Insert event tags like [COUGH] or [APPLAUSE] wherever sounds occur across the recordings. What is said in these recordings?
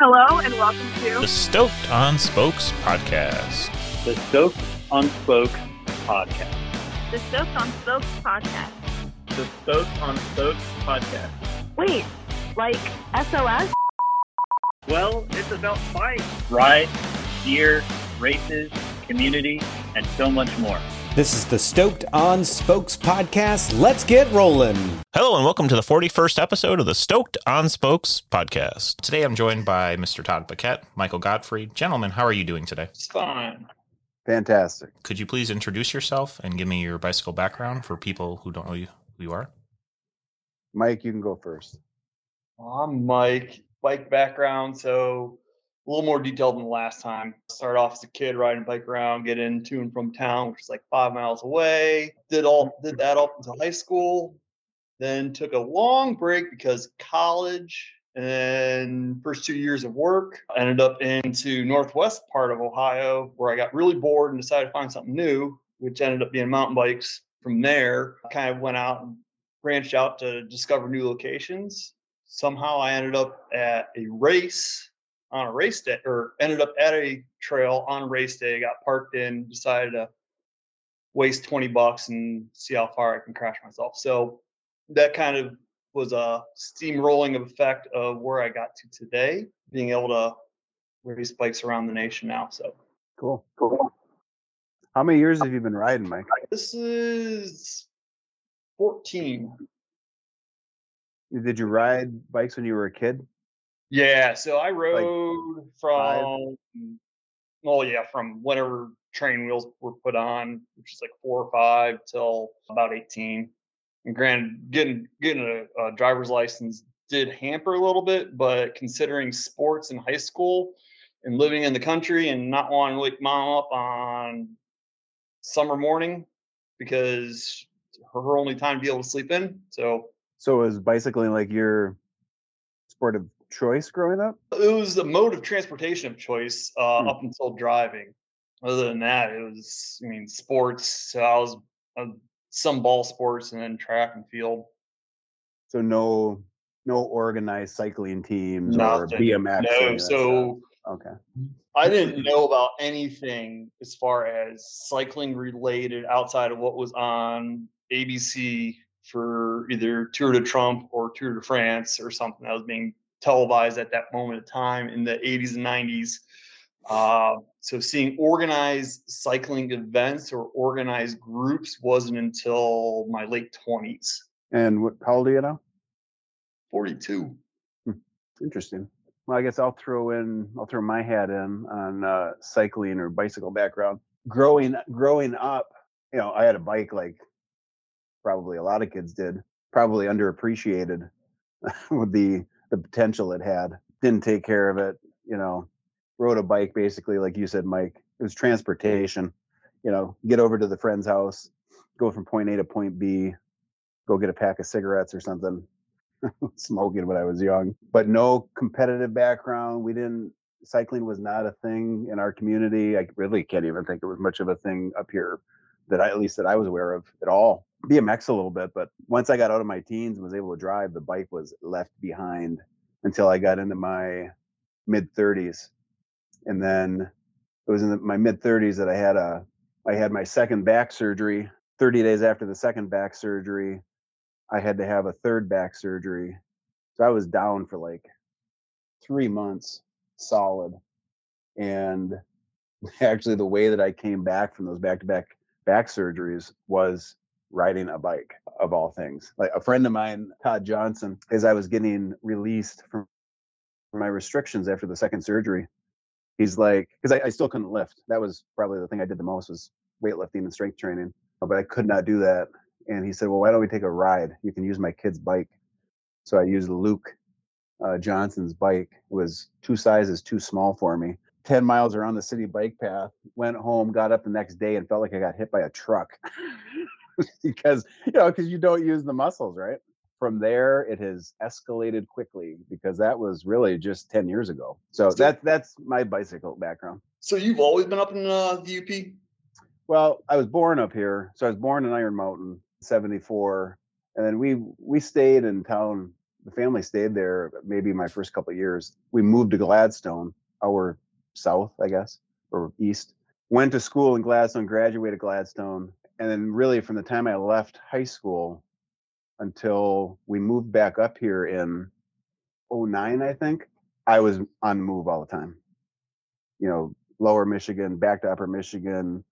Hello and welcome to the Stoked on Spokes podcast. The Stoked on Spokes podcast. the Stoked on Spokes podcast. The Stoked on Spokes podcast. Wait, like SOS? Well, it's about bikes, rides, gear, races, community, and so much more. This is the Stoked on Spokes podcast. Let's get rolling. Hello and welcome to the 41st episode of the Stoked on Spokes podcast. Today I'm joined by Mr. Todd Poquette, Michael Gottfried. Gentlemen, how are you doing today? It's fine. Fantastic. Could you please introduce yourself and give me your bicycle background for people who don't know you, who you are? Mike, you can go first. I'm Mike, bike background, so a little more detailed than the last time. Started off as a kid riding a bike around, get into and from town, which is like five miles away. Did all did that up until high school. Then took a long break because college and first two years of work. Ended up into northwest part of Ohio where I got really bored and decided to find something new, which ended up being mountain bikes. From there, I kind of went out and branched out to discover new locations. Somehow I ended up at a race on a race day or ended up at a trail on race day, got parked in, decided to waste 20 bucks and see how far I can crash myself. So that kind of was a steamrolling effect of where I got to today, being able to race bikes around the nation now. So Cool. Cool. How many years have you been riding, Mike? this is 14. Did you ride bikes when you were a kid? Yeah, so I rode five? from well, yeah, from whenever train wheels were put on, which is like four or five till about eighteen. And granted, getting getting a, a driver's license did hamper a little bit, but considering sports in high school and living in the country and not wanting to wake mom up on summer morning because her only time to be able to sleep in. So So it was bicycling like your sport of choice growing up? it was the mode of transportation of choice uh, Hmm. up until driving. Other than that, it was, I mean, sports. So I was uh, some ball sports and then track and field. So no no organized cycling teams or Nothing. BMX. or any No, that so okay. I didn't know about anything as far as cycling related outside of what was on ABC for either Tour de Trump or Tour de France or something that was being televised at that moment of time in the 80s and 90s. Uh, so seeing organized cycling events or organized groups wasn't until my late 20s. And what, how old are you now? 42. Interesting. Well, I guess I'll throw in I'll throw my hat in on uh, cycling or bicycle background. Growing growing up, you know, I had a bike like probably a lot of kids did. Probably underappreciated [LAUGHS] with the the potential it had. Didn't take care of it, you know. Rode a bike basically like you said, Mike. It was transportation. You know, get over to the friend's house, go from point A to point B, go get a pack of cigarettes or something [LAUGHS] smoking when I was young, but no competitive background. We didn't, cycling was not a thing in our community. I really can't even think it was much of a thing up here that I, at least that I was aware of at all. BMX a little bit, but once I got out of my teens and was able to drive, the bike was left behind until I got into my mid 30s. And then it was in the, my mid 30s that I had a, I had my second back surgery. 30 days after the second back surgery, I had to have a third back surgery. So I was down for like three months solid. And [LAUGHS] actually, the way that I came back from those back to back back surgeries was riding a bike, of all things. Like a friend of mine, Todd Johnson, as I was getting released from my restrictions after the second surgery, he's like, because I, I still couldn't lift. That was probably the thing I did the most was weightlifting and strength training, but I could not do that and he said, "Well, why don't we take a ride? You can use my kid's bike." So I used Luke uh, Johnson's bike. It was two sizes too small for me. Ten miles around the city bike path. Went home, got up the next day, and felt like I got hit by a truck [LAUGHS] [LAUGHS] because you know because you don't use the muscles, right? From there, it has escalated quickly because that was really just ten years ago. So that that's my bicycle background. So you've always been up in uh, the UP? Well, I was born up here, so I was born in Iron Mountain, '74, and then we we stayed in town the family stayed there maybe my first couple of years. We moved to Gladstone, our south, I guess, or east. Went to school in Gladstone, graduated Gladstone, and then really from the time I left high school until we moved back up here in 09, I think, I was on the move all the time. You know, lower Michigan, back to upper Michigan,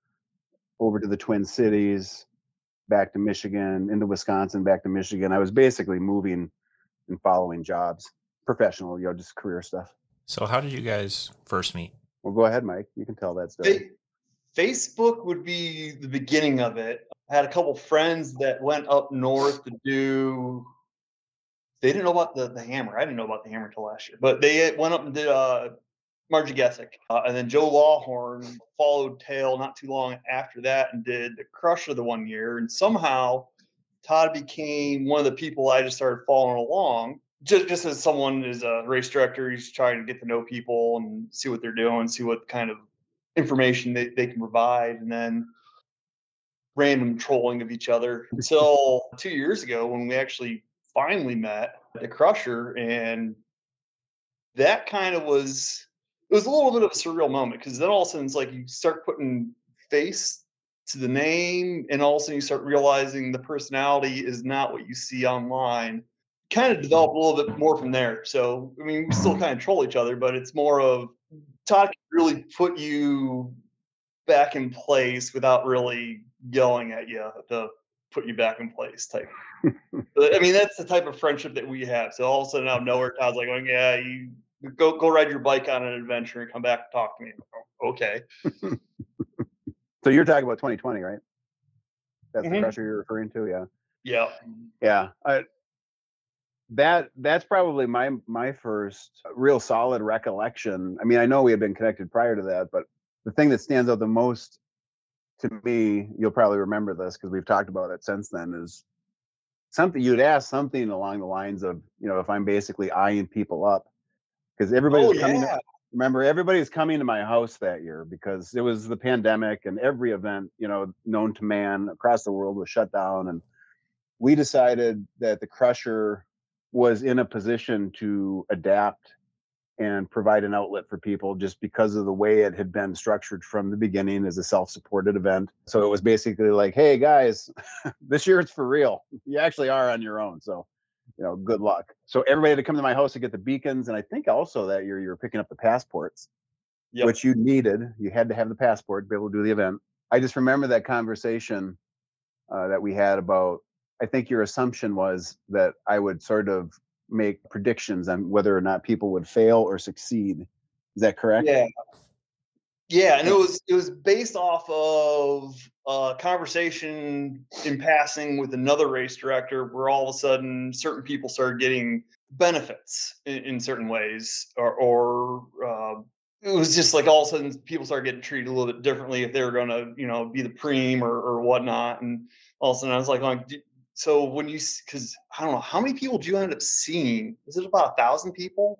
over to the Twin Cities, back to Michigan, into Wisconsin, back to Michigan. I was basically moving and following jobs, professional, you know, just career stuff. So, how did you guys first meet? Well, go ahead, Mike. You can tell that story. Fa- Facebook would be the beginning of it. I had a couple friends that went up north to do. They didn't know about the, the hammer. I didn't know about the hammer until last year, but they went up and did uh, Marji Gesick. Uh, and then Joe Lawhorn followed tail not too long after that and did the Crusher the one year. And somehow Todd became one of the people I just started following along. Just, just as someone is a race director, he's trying to get to know people and see what they're doing, see what kind of information they, they can provide. And then random trolling of each other [LAUGHS] until two years ago when we actually finally met the Crusher. And that kind of was it was a little bit of a surreal moment because then all of a sudden it's like you start putting face to the name and all of a sudden you start realizing the personality is not what you see online kind of developed a little bit more from there so i mean we still kind of troll each other but it's more of todd can really put you back in place without really yelling at you to put you back in place type i mean that's the type of friendship that we have so all of a sudden out of nowhere todd's like going yeah you go go ride your bike on an adventure and come back and talk to me. Oh, okay. [LAUGHS] so you're talking about 2020, right? That's Mhm. the pressure you're referring to, yeah. Yeah. Yeah. I, that that's probably my my first uh, real solid recollection. I mean, I know we had been connected prior to that, but the thing that stands out the most to me, you'll probably remember this because we've talked about it since then, is something you'd ask something along the lines of, you know, if I'm basically eyeing people up. Because everybody's Oh, coming to, yeah. remember everybody's coming to my house that year because it was the pandemic and every event you know known to man across the world was shut down and we decided that the crusher was in a position to adapt and provide an outlet for people just because of the way it had been structured from the beginning as a self-supported event. So it was basically like hey guys [LAUGHS] this year it's for real. You actually are on your own. So you know good luck. So everybody had to come to my house to get the beacons and i think also that year you were picking up the passports Yep. which you needed. You had to have the passport to be able to do the event. I just remember that conversation uh, that we had about i think your assumption was that i would sort of make predictions on whether or not people would fail or succeed. Is that correct? Yeah. Yeah, and it was it was based off of a conversation in passing with another race director where all of a sudden certain people started getting benefits in, in certain ways or or uh, it was just like all of a sudden people started getting treated a little bit differently if they were going to you know be the preem or, or whatnot and all of a sudden i was like going "D- so when you because i don't know how many people do you end up seeing? Is it about a thousand people?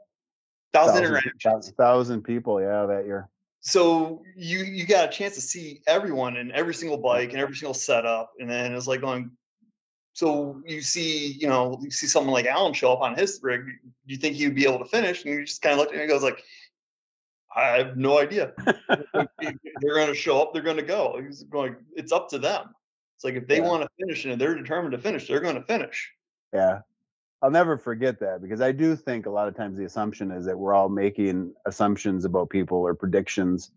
Thousand thousand, interactions. thousand- people yeah that year. So you you got a chance to see everyone and every single bike and every single setup and then it's like going so you see you know you see someone like allen show up on his rig do you think he'd be able to finish? And you just kind of looked at him and goes like i have no idea. They're going [LAUGHS] to show up they're going to go. He's going it's up to them it's like if they Yeah. want to finish and they're determined to finish they're going to finish Yeah. I'll never forget that because I do think a lot of times the assumption is that we're all making assumptions about people or predictions.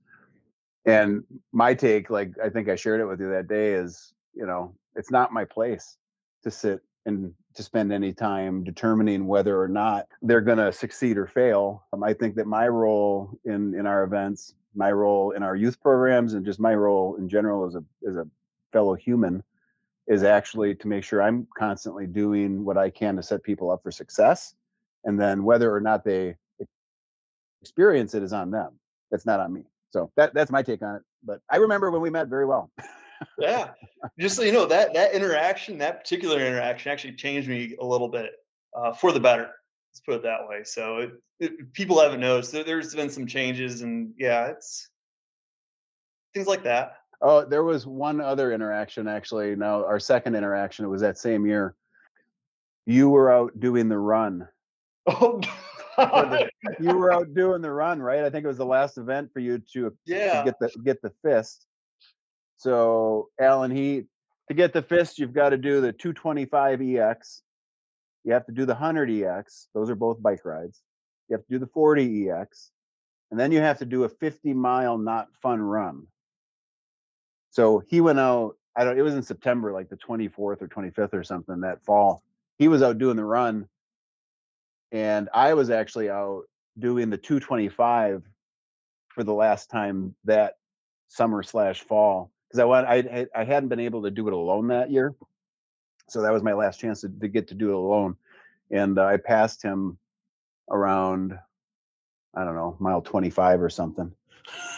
And my take, like I think I shared it with you that day, is you know, it's not my place to sit and to spend any time determining whether or not they're going to succeed or fail. Um, I think that my role in in our events, my role in our youth programs, and just my role in general as a as a fellow human is actually to make sure I'm constantly doing what I can to set people up for success. And then whether or not they experience it is on them. That's not on me. So that that's my take on it. But I remember when we met very well. yeah just so you know that that interaction that particular interaction actually changed me a little bit uh, for the better let's put it that way so it, it, people haven't noticed there, there's been some changes and yeah it's things like that Oh, there was one other interaction actually. Now our second interaction, it was that same year. you were out doing the run. [LAUGHS] Oh, God. You were out doing the run, right? I think it was the last event for you to, to yeah. get the get the fist. So Allen, he to get the fist, you've got to do the 225 EX. You have to do the 100 EX. Those are both bike rides. You have to do the 40 EX, and then you have to do a 50 mile not fun run. So he went out. I don't. It was in September, like the 24th or 25th or something that fall. He was out doing the run, and I was actually out doing the 225 for the last time that summer slash fall because I went. I I hadn't been able to do it alone that year, so that was my last chance to, to get to do it alone, and uh, I passed him around. I don't know, mile 25 or something. [LAUGHS]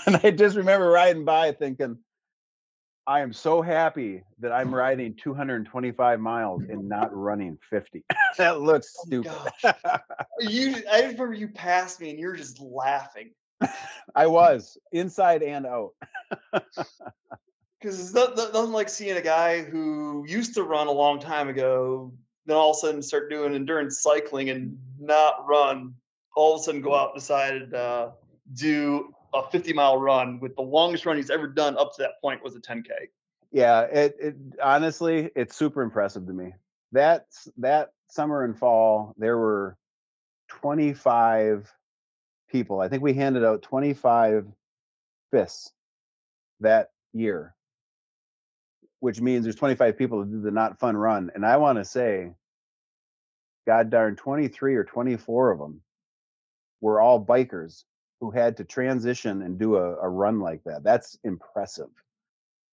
And I just remember riding by thinking, I am so happy that I'm [LAUGHS] riding 225 miles and not running 50. [LAUGHS] that looks Oh, stupid. [LAUGHS] You, I remember you passed me and you're just laughing I was inside and out. because it's not, not- nothing like seeing a guy who used to run a long time ago, then all of a sudden start doing endurance cycling and not run. All of a sudden, go out and decide uh, do a 50 mile run with the longest run he's ever done up to that point was a 10k. Yeah, it, it honestly, it's super impressive to me. That that summer and fall, there were 25 people. I think we handed out 25 fists that year, which means there's 25 people to do the not fun run. And I want to say, God darn, 23 or 24 of them were all bikers who had to transition and do a, a run like that. That's impressive.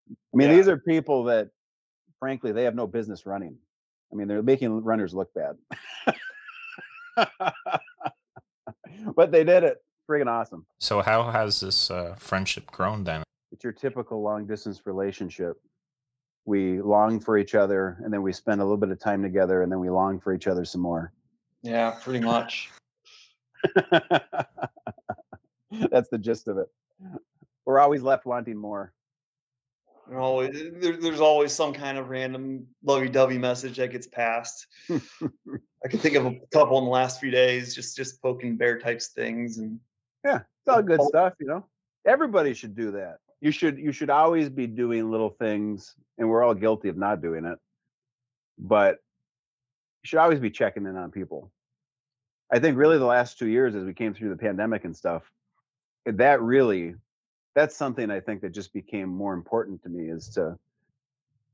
I mean, Yeah. these are people that, frankly, they have no business running. I mean, they're making runners look bad. [LAUGHS] but they did it. Friggin' awesome. So how has this uh, friendship grown then? It's your typical long distance relationship. We long for each other, and then we spend a little bit of time together, and then we long for each other some more. Yeah, pretty much. [LAUGHS] That's the gist of it. We're always left wanting more. There always, eh, there, there's always some kind of random lovey-dovey message that gets passed. [LAUGHS] I can think of a couple in the last few days, just just poking bear types things, and Yeah, it's all good stuff, you know. Everybody should do that. You should you should always be doing little things, and we're all guilty of not doing it. But you should always be checking in on people. I think really the last two years, as we came through the pandemic and stuff, that really that's something I think that just became more important to me is to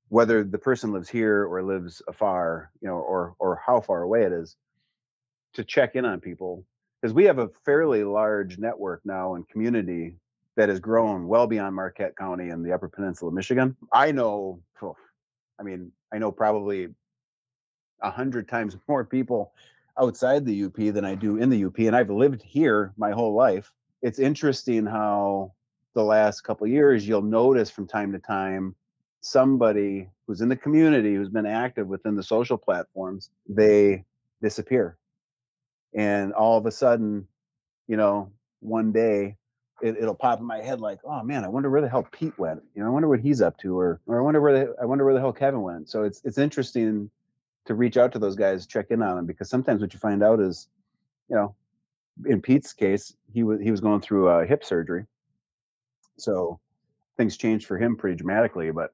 whether the person lives here or lives afar, you know, or or how far away it is, to check in on people because we have a fairly large network now and community that has grown well beyond Marquette County and the Upper Peninsula of Michigan. I know, I mean, I know probably a hundred times [LAUGHS] more people outside the UP than I do in the UP, and I've lived here my whole life. It's interesting how the last couple years you'll notice from time to time somebody who's in the community who's been active within the social platforms they disappear. And all of a sudden you know one day it, it'll pop in my head like oh man i wonder where the hell pete went. You know i wonder what he's up to or or i wonder where the, i wonder where the hell kevin went. So it's it's interesting to reach out to those guys check in on them because sometimes what you find out is you know in pete's case he was he was going through a hip surgery so things changed for him pretty dramatically but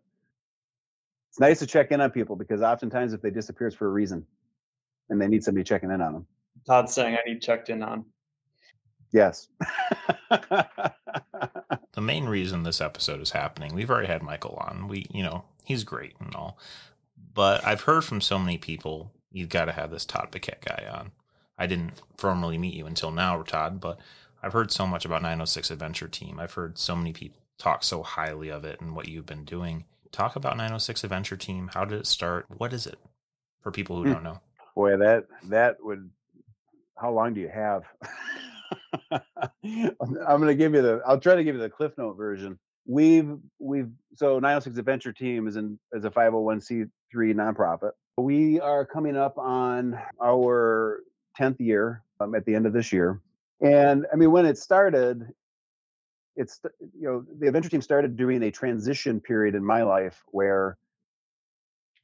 it's nice to check in on people because oftentimes if they disappear it's for a reason and they need somebody checking in on them Todd's saying I need checked in on. yes [LAUGHS] The main reason this episode is happening, we've already had Michael on. We, you know, he's great and all, but I've heard from so many people, you've got to have this Todd Poquette guy on. I didn't formally meet you until now, Todd, but I've heard so much about 906 Adventure Team. I've heard so many people talk so highly of it and what you've been doing. Talk about 906 Adventure Team. How did it start? What is it for people who Hmm. don't know? Boy, that that would. How long do you have? [LAUGHS] I'm gonna give you the. I'll try to give you the Cliff Note version. We've we've so 906 Adventure Team is in is a 501c3 nonprofit. We are coming up on our 10th year um, at the end of this year, and I mean when it started, it's you know the adventure team started during a transition period in my life where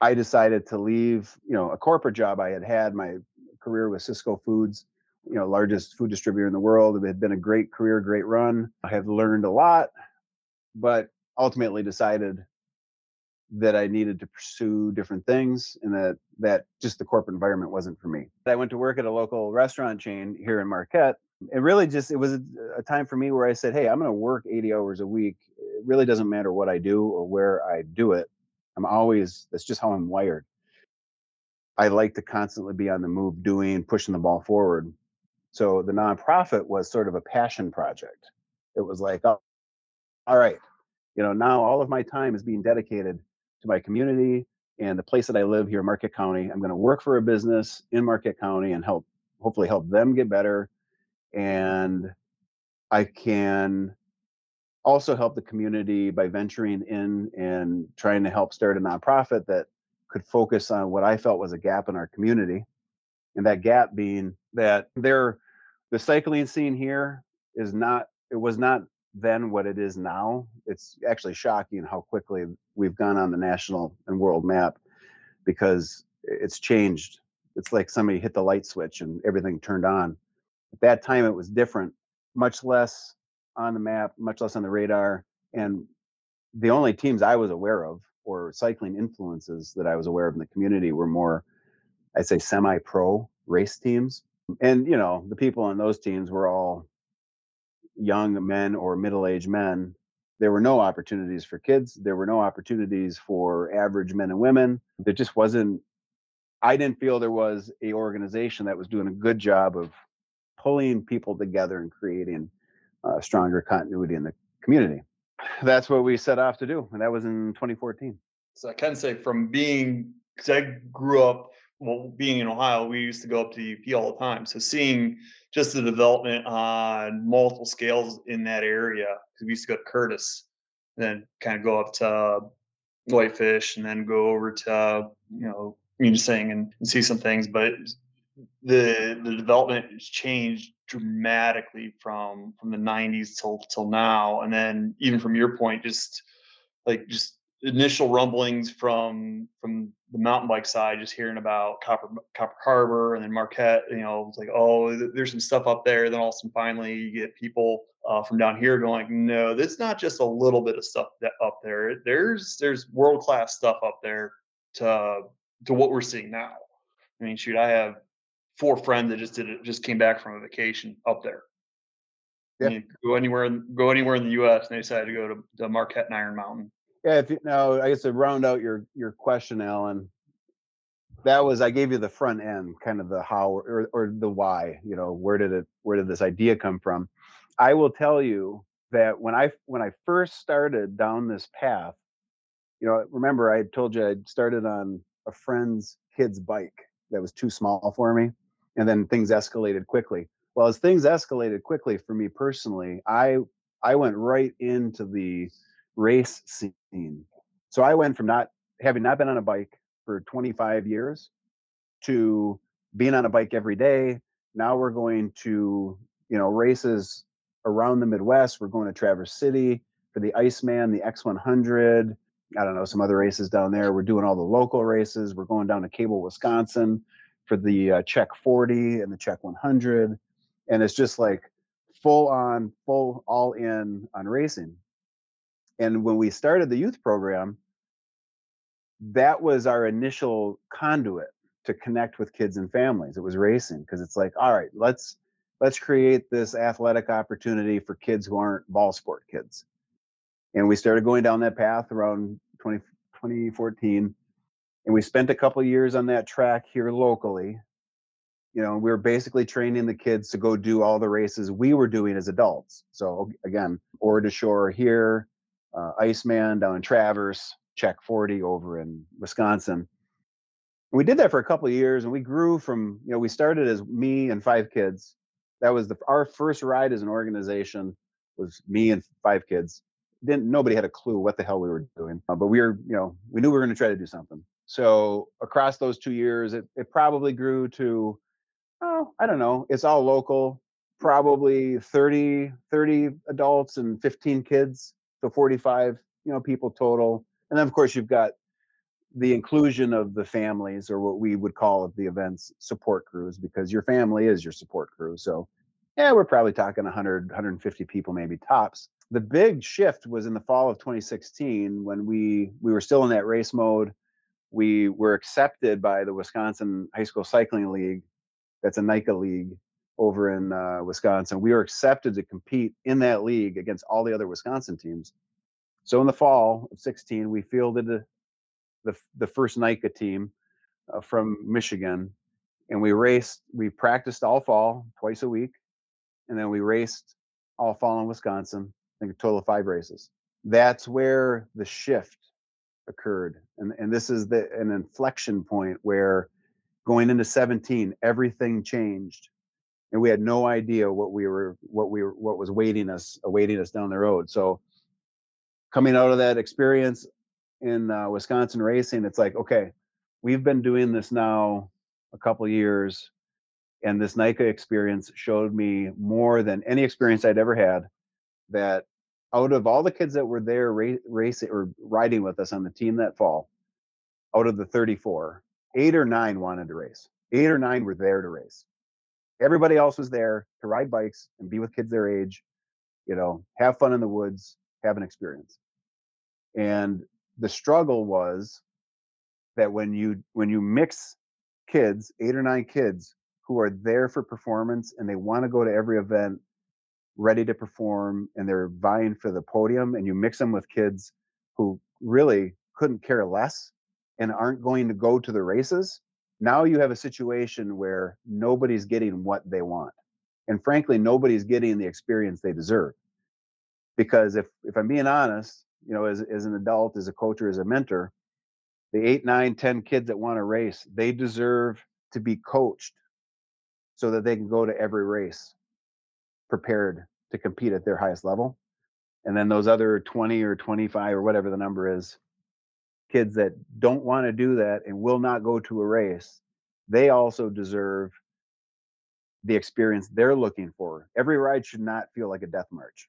I decided to leave, you know, a corporate job I had had my career with Sysco Foods, you know, largest food distributor in the world. It had been a great career, great run. I have learned a lot, but ultimately decided that I needed to pursue different things and that that just the corporate environment wasn't for me. I went to work at a local restaurant chain here in Marquette. It really just it was a, a time for me where I said, "Hey, I'm going to work 80 hours a week. It really doesn't matter what I do or where I do it. I'm always that's just how I'm wired. I like to constantly be on the move, doing, pushing the ball forward. So the nonprofit was sort of a passion project. It was like, oh, all right, you know, now all of my time is being dedicated to my community and the place that I live here in Marquette County. I'm going to work for a business in Marquette County and help, hopefully, help them get better. And I can also help the community by venturing in and trying to help start a nonprofit that could focus on what I felt was a gap in our community. And that gap being that there, the cycling scene here is not, it was not then what it is now. It's actually shocking how quickly we've gone on the national and world map because it's changed. It's like somebody hit the light switch and everything turned on. At that time, it was different, much less on the map, much less on the radar. And the only teams I was aware of or cycling influences that I was aware of in the community were more, I'd say, semi pro race teams. And, you know, the people on those teams were all young men or middle aged men. There were no opportunities for kids. There were no opportunities for average men and women. There just wasn't, I didn't feel there was a organization that was doing a good job of pulling people together and creating uh, stronger continuity in the community. That's what we set off to do, and that was in 2014. So I can say from being because I grew up well being in Ohio, we used to go up to the UP all the time. So seeing just the development on multiple scales in that area because we used to go to Curtis, then kind of go up to Whitefish, and then go over to you know Munising and, and see some things. But the the development has changed dramatically from from the 90s till till now and then even from your point just like just initial rumblings from from the mountain bike side just hearing about copper copper harbor and then marquette you know it's like oh there's some stuff up there then all of a sudden finally you get people uh, from down here going no it's not just a little bit of stuff that up there there's there's world class stuff up there to to what we're seeing now i mean shoot i have four friends that just did it, just came back from a vacation up there. Yeah. go anywhere, go anywhere in the U.S. and they decided to go to, to Marquette and Iron Mountain. Yeah. If you, now, I guess to round out your your question, Allen, that was I gave you the front end, kind of the how or or the why. You know, where did it where did this idea come from? I will tell you that when I when I first started down this path, you know, remember I told you I started on a friend's kid's bike that was too small for me and then things escalated quickly. Well, as things escalated quickly for me personally, I I went right into the race scene. So I went from not having not been on a bike for 25 years to being on a bike every day. Now we're going to, you know, races around the Midwest. We're going to Traverse City for the Iceman, the X100. I don't know, some other races down there. We're doing all the local races. We're going down to Cable, Wisconsin for the uh, Czech 40 and the Czech 100, and it's just like full on, full all in on racing. And when we started the youth program, that was our initial conduit to connect with kids and families. It was racing because it's like, all right, let's let's create this athletic opportunity for kids who aren't ball sport kids. And we started going down that path around 20, 2014 and we spent a couple years on that track here locally you know we were basically training the kids to go do all the races we were doing as adults so again ore to shore here uh, iceman down in traverse Check 40 over in wisconsin. We did that for a couple of years and we grew from you know we started as me and five kids. That was the our first ride as an organization was me and five kids. Didn't nobody had a clue what the hell we were doing uh, but we were you know we knew we were going to try to do something. So across those two years, it, it probably grew to, oh, I don't know, it's all local, probably 30, 30 adults and 15 kids. So 45, you know, people total. And then of course you've got the inclusion of the families or what we would call the events support crews because your family is your support crew. So yeah we're probably talking 100 150 people maybe tops. The big shift was in the fall of 2016 when we we were still in that race mode. We were accepted by the wisconsin high school cycling league. That's a NICA league over in uh, wisconsin we were accepted to compete in that league against all the other wisconsin teams so in the fall of 16 we fielded the the first NICA team uh, from Michigan, and we raced. We practiced all fall, twice a week, and then we raced all fall in Wisconsin. I think a total of five races. That's where the shift occurred, and and this is the an inflection point where going into 17, everything changed, and we had no idea what we were what we were what was waiting us awaiting us down the road. So coming out of that experience in uh, Wisconsin racing, it's like, okay, we've been doing this now a couple years, and this NICA experience showed me more than any experience I'd ever had. That out of all the kids that were there ra- racing or riding with us on the team that fall, out of the 34, eight or nine wanted to race. Eight or nine were there to race. Everybody else was there to ride bikes and be with kids their age, you know, have fun in the woods, have an experience. And the struggle was that when you when you mix kids, eight or nine kids who are there for performance and they want to go to every event ready to perform and they're vying for the podium and you mix them with kids who really couldn't care less and aren't going to go to the races now you have a situation where nobody's getting what they want and frankly nobody's getting the experience they deserve because if if i'm being honest you know, as, as an adult, as a coach or as a mentor, the eight, nine, ten kids that want to race, they deserve to be coached so that they can go to every race prepared to compete at their highest level. And then those other 20 or 25 or whatever the number is, kids that don't want to do that and will not go to a race, they also deserve the experience they're looking for. Every ride should not feel like a death march.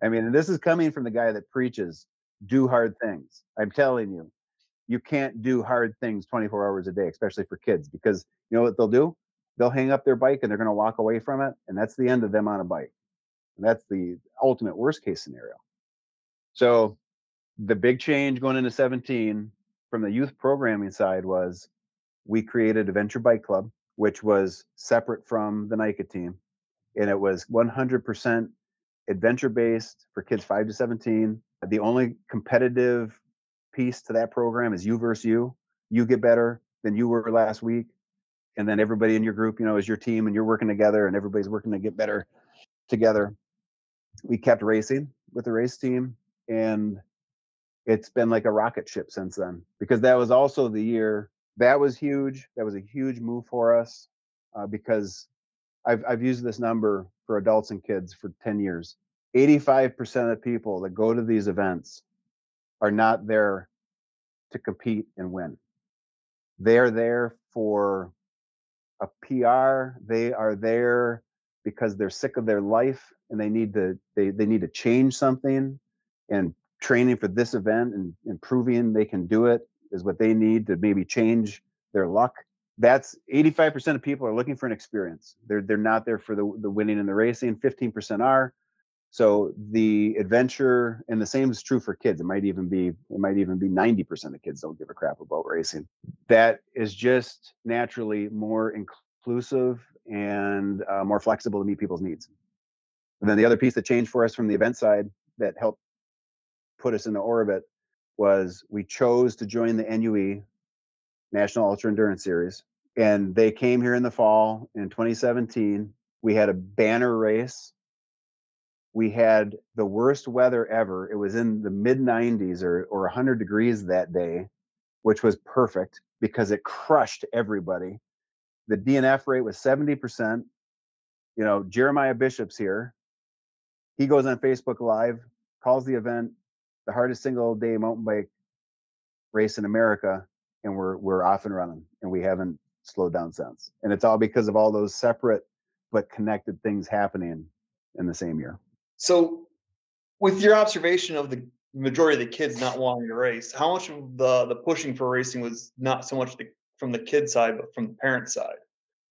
I mean, and this is coming from the guy that preaches do hard things. I'm telling you, you can't do hard things 24 hours a day, especially for kids, because you know what they'll do? They'll hang up their bike and they're going to walk away from it, and that's the end of them on a bike. And that's the ultimate worst case scenario. So, the big change going into 17 from the youth programming side was we created Adventure Bike Club, which was separate from the NICA team, and it was 100% adventure based for kids 5 to 17. The only competitive piece to that program is you versus you. You get better than you were last week. And then everybody in your group, you know, is your team and you're working together and everybody's working to get better together. We kept racing with the race team and it's been like a rocket ship since then because that was also the year that was huge. That was a huge move for us uh, because I've, I've used this number for adults and kids for 10 years. 85% of people that go to these events are not there to compete and win. They are there for a PR. They are there because they're sick of their life and they need to they, they need to change something and training for this event and improving they can do it is what they need to maybe change their luck that's 85% of people are looking for an experience. They're they're not there for the the winning and the racing. 15% are. So the adventure and the same is true for kids. It might even be it might even be 90% of kids don't give a crap about racing. That is just naturally more inclusive and uh, more flexible to meet people's needs. And then the other piece that changed for us from the event side that helped put us into orbit was we chose to join the NUE National Ultra Endurance Series. And they came here in the fall in 2017. We had a banner race. We had the worst weather ever. It was in the mid 90s or, or 100 degrees that day, which was perfect because it crushed everybody. The DNF rate was 70%. You know, Jeremiah Bishop's here. He goes on Facebook Live, calls the event the hardest single day mountain bike race in America and we're we're off and running and we haven't slowed down since and it's all because of all those separate but connected things happening in the same year so with your observation of the majority of the kids not wanting to race. How much of the the pushing for racing was not so much the, from the kid side, but from the parent side?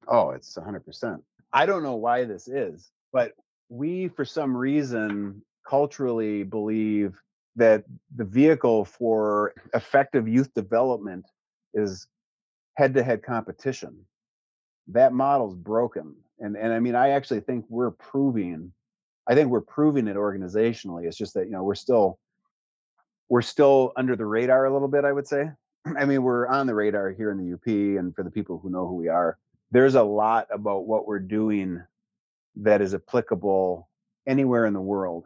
Oh, it's 100%. I don't know why this is, but we, for some reason, culturally believe that the vehicle for effective youth development is head to head competition. That model's broken. And, and I mean, I actually think we're proving, I think we're proving it organizationally. It's just that, you know, we're still, we're still under the radar a little bit, I would say. [CLEARS THROAT] I mean, we're on the radar here in the UP and for the people who know who we are there's a lot about what we're doing that is applicable anywhere in the world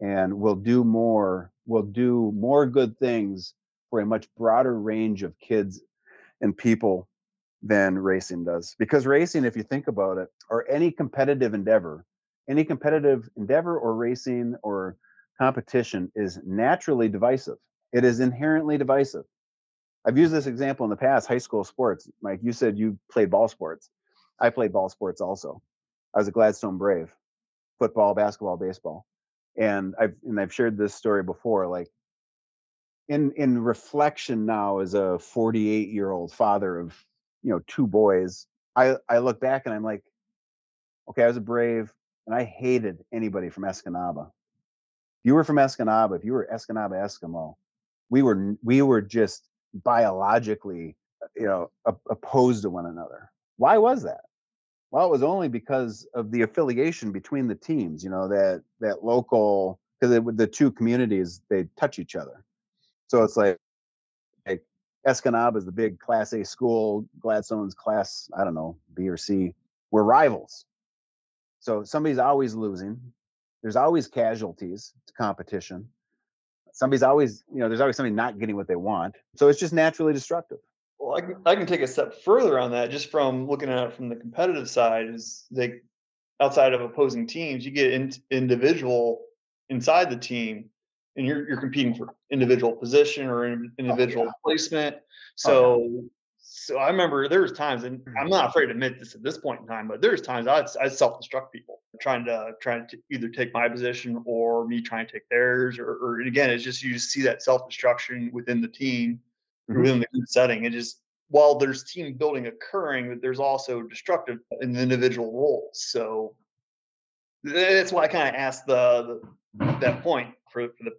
and we'll do more we'll do more good things for a much broader range of kids and people than racing does because racing if you think about it or any competitive endeavor any competitive endeavor or racing or competition is naturally divisive it is inherently divisive I've used this example in the past, high school sports. Mike, you said you played ball sports. I played ball sports also. I was a Gladstone Brave, football, basketball, baseball. And I've and I've shared this story before. Like in in reflection now as a 48 year old father of you know two boys, I I look back and I'm like, okay, I was a Brave and I hated anybody from Escanaba. If you were from Escanaba, if you were Escanaba Eskimo, we were we were just biologically, uh, you know, opposed to one another. Why was that? Well, it was only because of the affiliation between the teams. You know that that local because the two communities they touch each other. So it's like like is the big Class A school. Gladstone's Class I don't know B or C. We're rivals. So somebody's always losing. There's always casualties to competition somebody's always you know there's always somebody not getting what they want so it's just naturally destructive well i can, I can take a step further on that just from looking at it from the competitive side is like outside of opposing teams you get in, individual inside the team and you're you're competing for individual position or individual oh, yeah. placement. So oh, yeah. So I remember there was times, and mm-hmm. I'm not afraid to admit this at this point in time, but there's times I I self-destruct people trying to trying to either take my position or me trying to take theirs, or, or again, it's just you just see that self-destruction within the team, mm-hmm. within the group setting. It just while there's team building occurring, there's also destructive in the individual roles. So that's why I kind of asked the, the that point for for the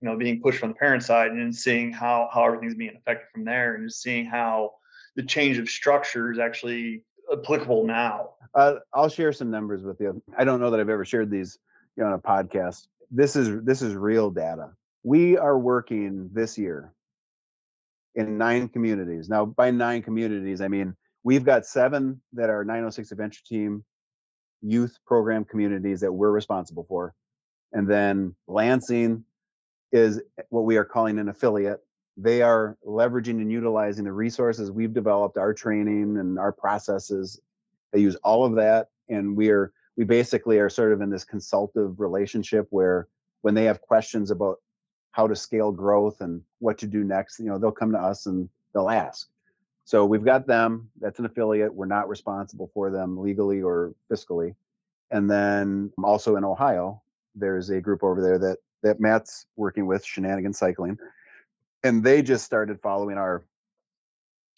you know being pushed from the parent side and seeing how how everything's being affected from there and just seeing how the change of structure is actually applicable now. Uh, I'll share some numbers with you. I don't know that I've ever shared these you know, on a podcast. This is this is real data. We are working this year in nine communities. Now, by nine communities, I mean we've got seven that are 906 Adventure Team youth program communities that we're responsible for, and then Lansing is what we are calling an affiliate they are leveraging and utilizing the resources we've developed, our training and our processes. They use all of that, and we are we basically are sort of in this consultative relationship where when they have questions about how to scale growth and what to do next, you know, they'll come to us and they'll ask. So we've got them. That's an affiliate. We're not responsible for them legally or fiscally. And then um, also in Ohio, there's a group over there that that Matt's working with, Shenanigan Cycling, and they just started following our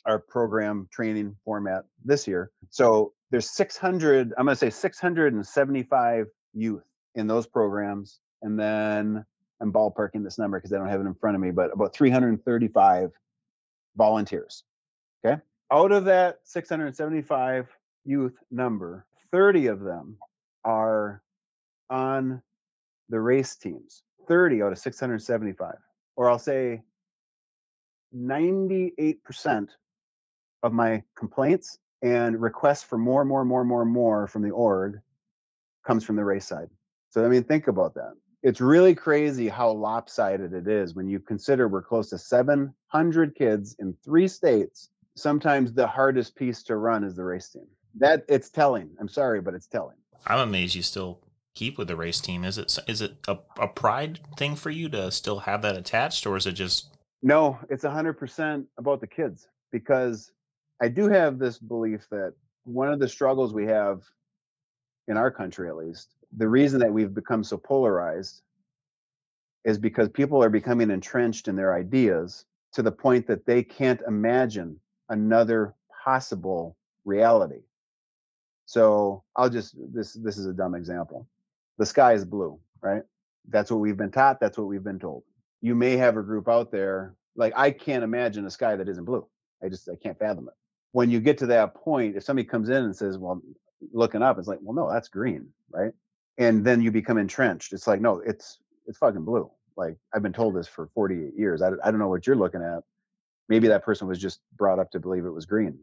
our program training format this year. So there's 600, I'm going to say 675 youth in those programs. And then I'm ballparking this number because I don't have it in front of me, but about 335 volunteers. Okay. Out of that 675 youth number, 30 of them are on the race teams, 30 out of 675. Or I'll say 98% of my complaints and requests for more, more, more, more, more from the org comes from the race side. So, I mean, think about that. It's really crazy how lopsided it is when you consider we're close to 700 kids in three states. Sometimes the hardest piece to run is the race team. That it's telling. I'm sorry, but it's telling. I'm amazed you still keep with the race team. Is it is it a, a pride thing for you to still have that attached, or is it just no, it's 100% about the kids because I do have this belief that one of the struggles we have in our country, at least, the reason that we've become so polarized is because people are becoming entrenched in their ideas to the point that they can't imagine another possible reality. So I'll just this this is a dumb example. The sky is blue, right? That's what we've been taught, that's what we've been told. You may have a group out there like I can't imagine a sky that isn't blue. I just I can't fathom it. When you get to that point, if somebody comes in and says, "Well, looking up," it's like, "Well, no, that's green, right?" And then you become entrenched. It's like, "No, it's it's fucking blue." Like I've been told this for 48 years. I, I don't know what you're looking at. Maybe that person was just brought up to believe it was green.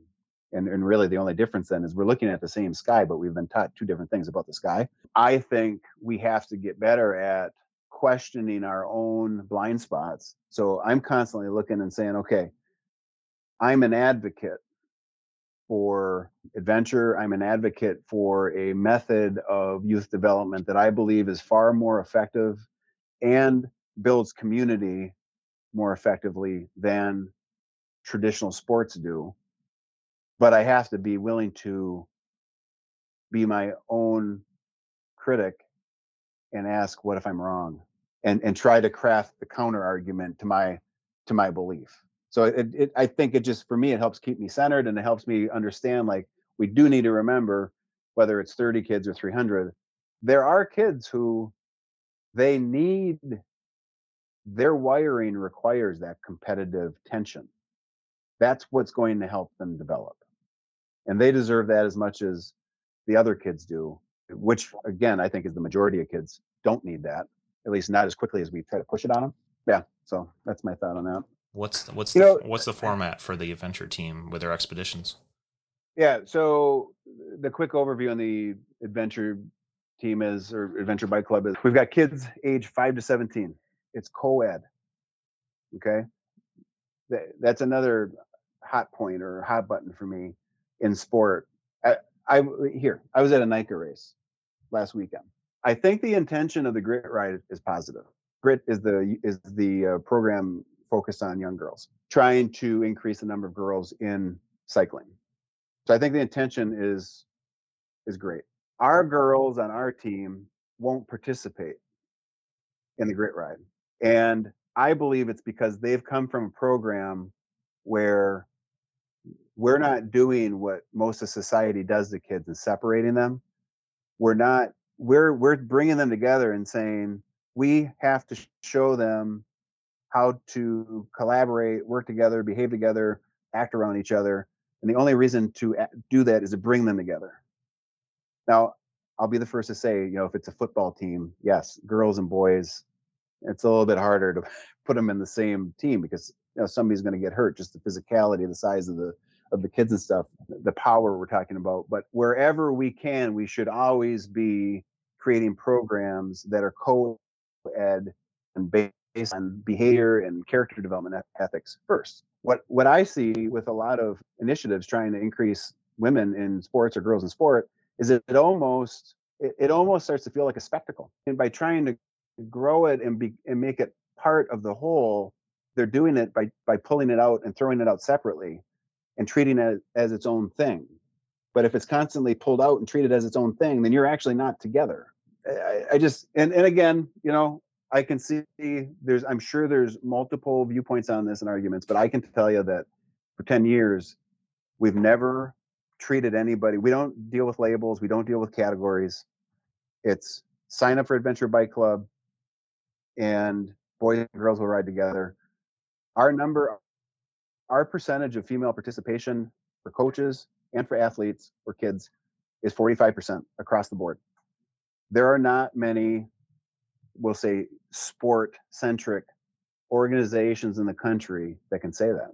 And, and really the only difference then is we're looking at the same sky, but we've been taught two different things about the sky. I think we have to get better at questioning our own blind spots. So I'm constantly looking and saying, okay, I'm an advocate for adventure. I'm an advocate for a method of youth development that I believe is far more effective and builds community more effectively than traditional sports do. But I have to be willing to be my own critic and ask what if I'm wrong and and try to craft the counter argument to my to my belief. So it, it I think it just for me it helps keep me centered and it helps me understand like we do need to remember whether it's 30 kids or 300 there are kids who they need their wiring requires that competitive tension. That's what's going to help them develop. And they deserve that as much as the other kids do, which again, I think is the majority of kids don't need that, at least not as quickly as we try to push it on them. Yeah. So that's my thought on that. What's the, what's You the, know- what's the format for the adventure team with their expeditions? Yeah. So the quick overview on the adventure team is, or adventure bike club is, we've got kids age five to 17. It's co-ed. Okay. That, that's another hot point or hot button for me in sport. I, I here, I was at a NICA race last weekend. I think the intention of the grit ride is positive. Grit is the is the uh, program focused on young girls, trying to increase the number of girls in cycling. So I think the intention is is great. Our girls on our team won't participate in the grit ride. And I believe it's because they've come from a program where we're not doing what most of society does to kids and separating them. We're not we're we're bringing them together and saying we have to show them how to collaborate, work together, behave together, act around each other. And the only reason to do that is to bring them together. Now, I'll be the first to say, you know, if it's a football team, yes, girls and boys, it's a little bit harder to [LAUGHS] put them in the same team because you know somebody's going to get hurt. Just the physicality, the size of the of the kids and stuff, the power we're talking about. But wherever we can, we should always be creating programs that are co-ed and based on behavior and character development ethics first. What what I see with a lot of initiatives trying to increase women in sports or girls in sport is that it almost it, it almost starts to feel like a spectacle. And by trying to grow it and be and make it part of the whole, they're doing it by by pulling it out and throwing it out separately and treating it as its own thing. But if it's constantly pulled out and treated as its own thing, then you're actually not together. I, I just and and again, you know, I can see there's I'm sure there's multiple viewpoints on this and arguments, but I can tell you that for 10 years we've never treated anybody. We don't deal with labels, we don't deal with categories. It's sign up for Adventure Bike Club and boys and girls will ride together. Our number our percentage of female participation for coaches and for athletes or kids is 45% across the board. There are not many, we'll say, sport centric organizations in the country that can say that.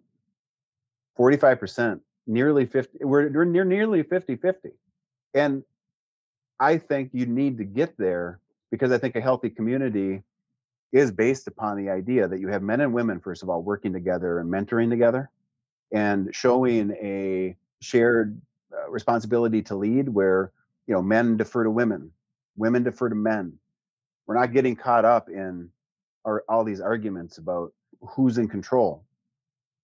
45%, nearly 50, we're, we're near nearly 50 50. And I think you need to get there because I think a healthy community is based upon the idea that you have men and women, first of all, working together and mentoring together and showing a shared uh, responsibility to lead where, you know, men defer to women, women defer to men. We're not getting caught up in our, all these arguments about who's in control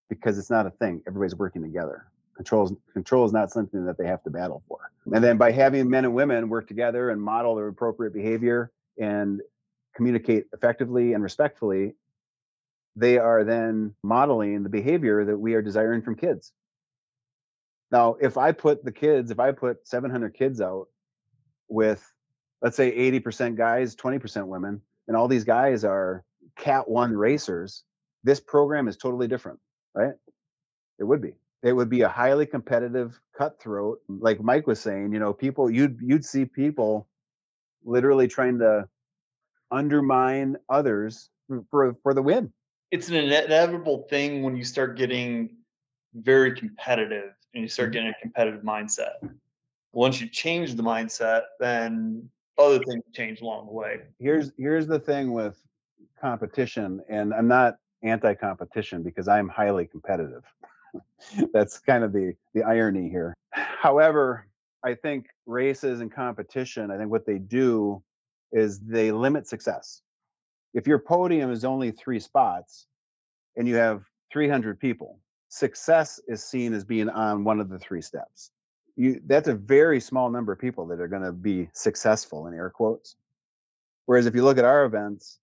because it's not a thing. Everybody's working together. Control control is not something that they have to battle for. And then by having men and women work together and model their appropriate behavior and communicate effectively and respectfully, they are then modeling the behavior that we are desiring from kids. Now, if I put the kids, if I put 700 kids out with, let's say, 80% guys, 20% women, and all these guys are Cat 1 racers, this program is totally different, right? It would be. It would be a highly competitive cutthroat. Like Mike was saying, you know, people, you'd, you'd see people literally trying to undermine others hmm. for, for the win. It's an inevitable thing when you start getting very competitive and you start mm-hmm. getting a competitive mindset. Once you change the mindset, then other things change along the way. Here's here's the thing with competition, and I'm not anti-competition because I'm highly competitive. [LAUGHS] That's kind of the the irony here. However, I think races and competition, I think what they do is they limit success. If your podium is only three spots and you have 300 people, success is seen as being on one of the three steps. You, that's a very small number of people that are going to be successful in air quotes. Whereas if you look at our events,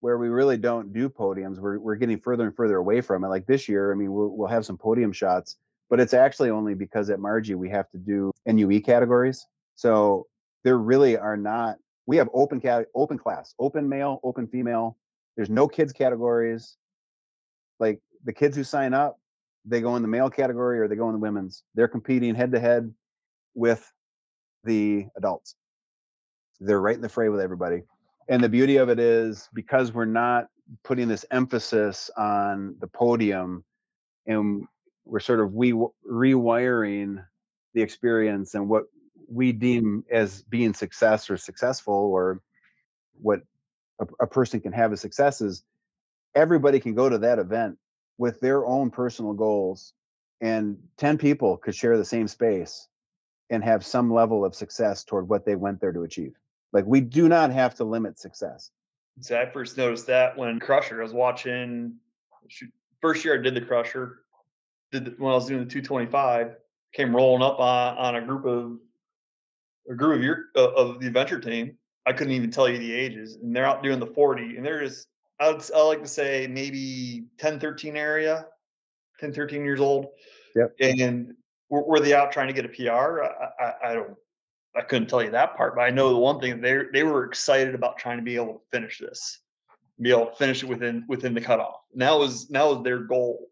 where we really don't do podiums, we're we're getting further and further away from it. Like this year, I mean, we'll we'll have some podium shots, but it's actually only because at Marji we have to do NUE categories. So there really are not. We have open cat, open class, open male, open female. There's no kids categories. Like the kids who sign up, they go in the male category or they go in the women's. They're competing head to head with the adults. They're right in the fray with everybody. And the beauty of it is because we're not putting this emphasis on the podium and we're sort of we rewiring the experience and what we deem as being success or successful or what a, a person can have as success is everybody can go to that event with their own personal goals and 10 people could share the same space and have some level of success toward what they went there to achieve. Like we do not have to limit success. So i first noticed that when crusher i was watching first year i did the crusher did the, when i was doing the 225 came rolling up on, on a group of a group of your uh, of the adventure team. I couldn't even tell you the ages and they're out doing the 40 and they're just I would I like to say maybe 10, 13 area, 10, 13 years old. Yep. And were, were they out trying to get a PR? I, I, I, don't, I couldn't tell you that part, but I know the one thing they they were excited about trying to be able to finish this, be able to finish it within within the cutoff. And that was that was their goal.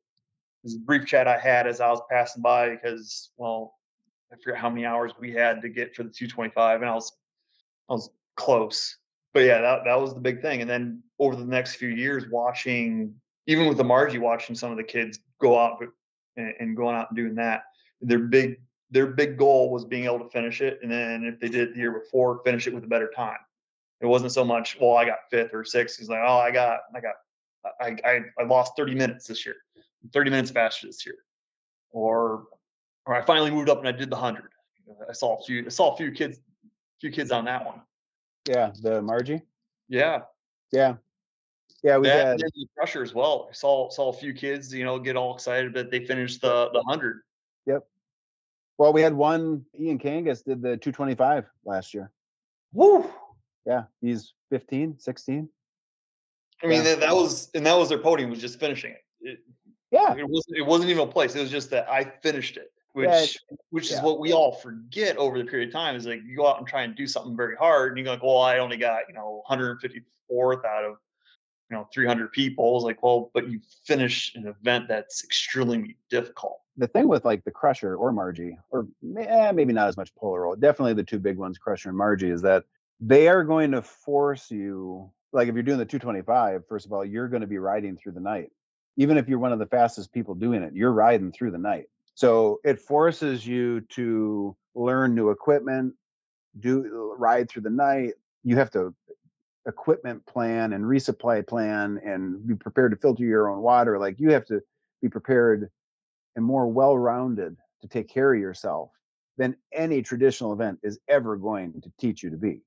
This brief chat I had as I was passing by because well, I forget how many hours we had to get for the 225, and I was I was close but yeah, that that was the big thing. And then over the next few years, watching even with the Marji, watching some of the kids go out and, and going out and doing that, their big their big goal was being able to finish it. And then if they did it the year before, finish it with a better time. It wasn't so much, well, I got fifth or sixth. It's like, oh, I got, I got, I, I, I lost 30 minutes this year, 30 minutes faster this year, or, or I finally moved up and I did the hundred. I saw a few, I saw a few kids, few kids on that one. Yeah, the Marji. Yeah. Yeah. Yeah, we that had the pressure as well. I saw saw a few kids, you know, get all excited that they finished the the hundred. Yep. Well, we had one. Ian Kangas did the 225 last year. Woo! Yeah, he's 15, 16. I mean, Yeah. that, that was and that was their podium was just finishing it. It, Yeah, it wasn't it wasn't even a place. It was just that I finished it, which Yeah, which is yeah. what we all forget over the period of time. Is like you go out and try and do something very hard, and you're like, well, I only got you know 154th out of you know 300 people. It's like, well, but you finish an event that's extremely difficult. the thing with like the Crusher or Marji, or eh, maybe not as much Polar Roll, definitely the two big ones, Crusher and Marji, is that they are going to force you. Like if you're doing the 225, first of all, you're going to be riding through the night. Even if you're one of the fastest people doing it, you're riding through the night. So it forces you to learn new equipment, do ride through the night. You have to equipment plan and resupply plan and be prepared to filter your own water. Like you have to be prepared and more well-rounded to take care of yourself than any traditional event is ever going to teach you to be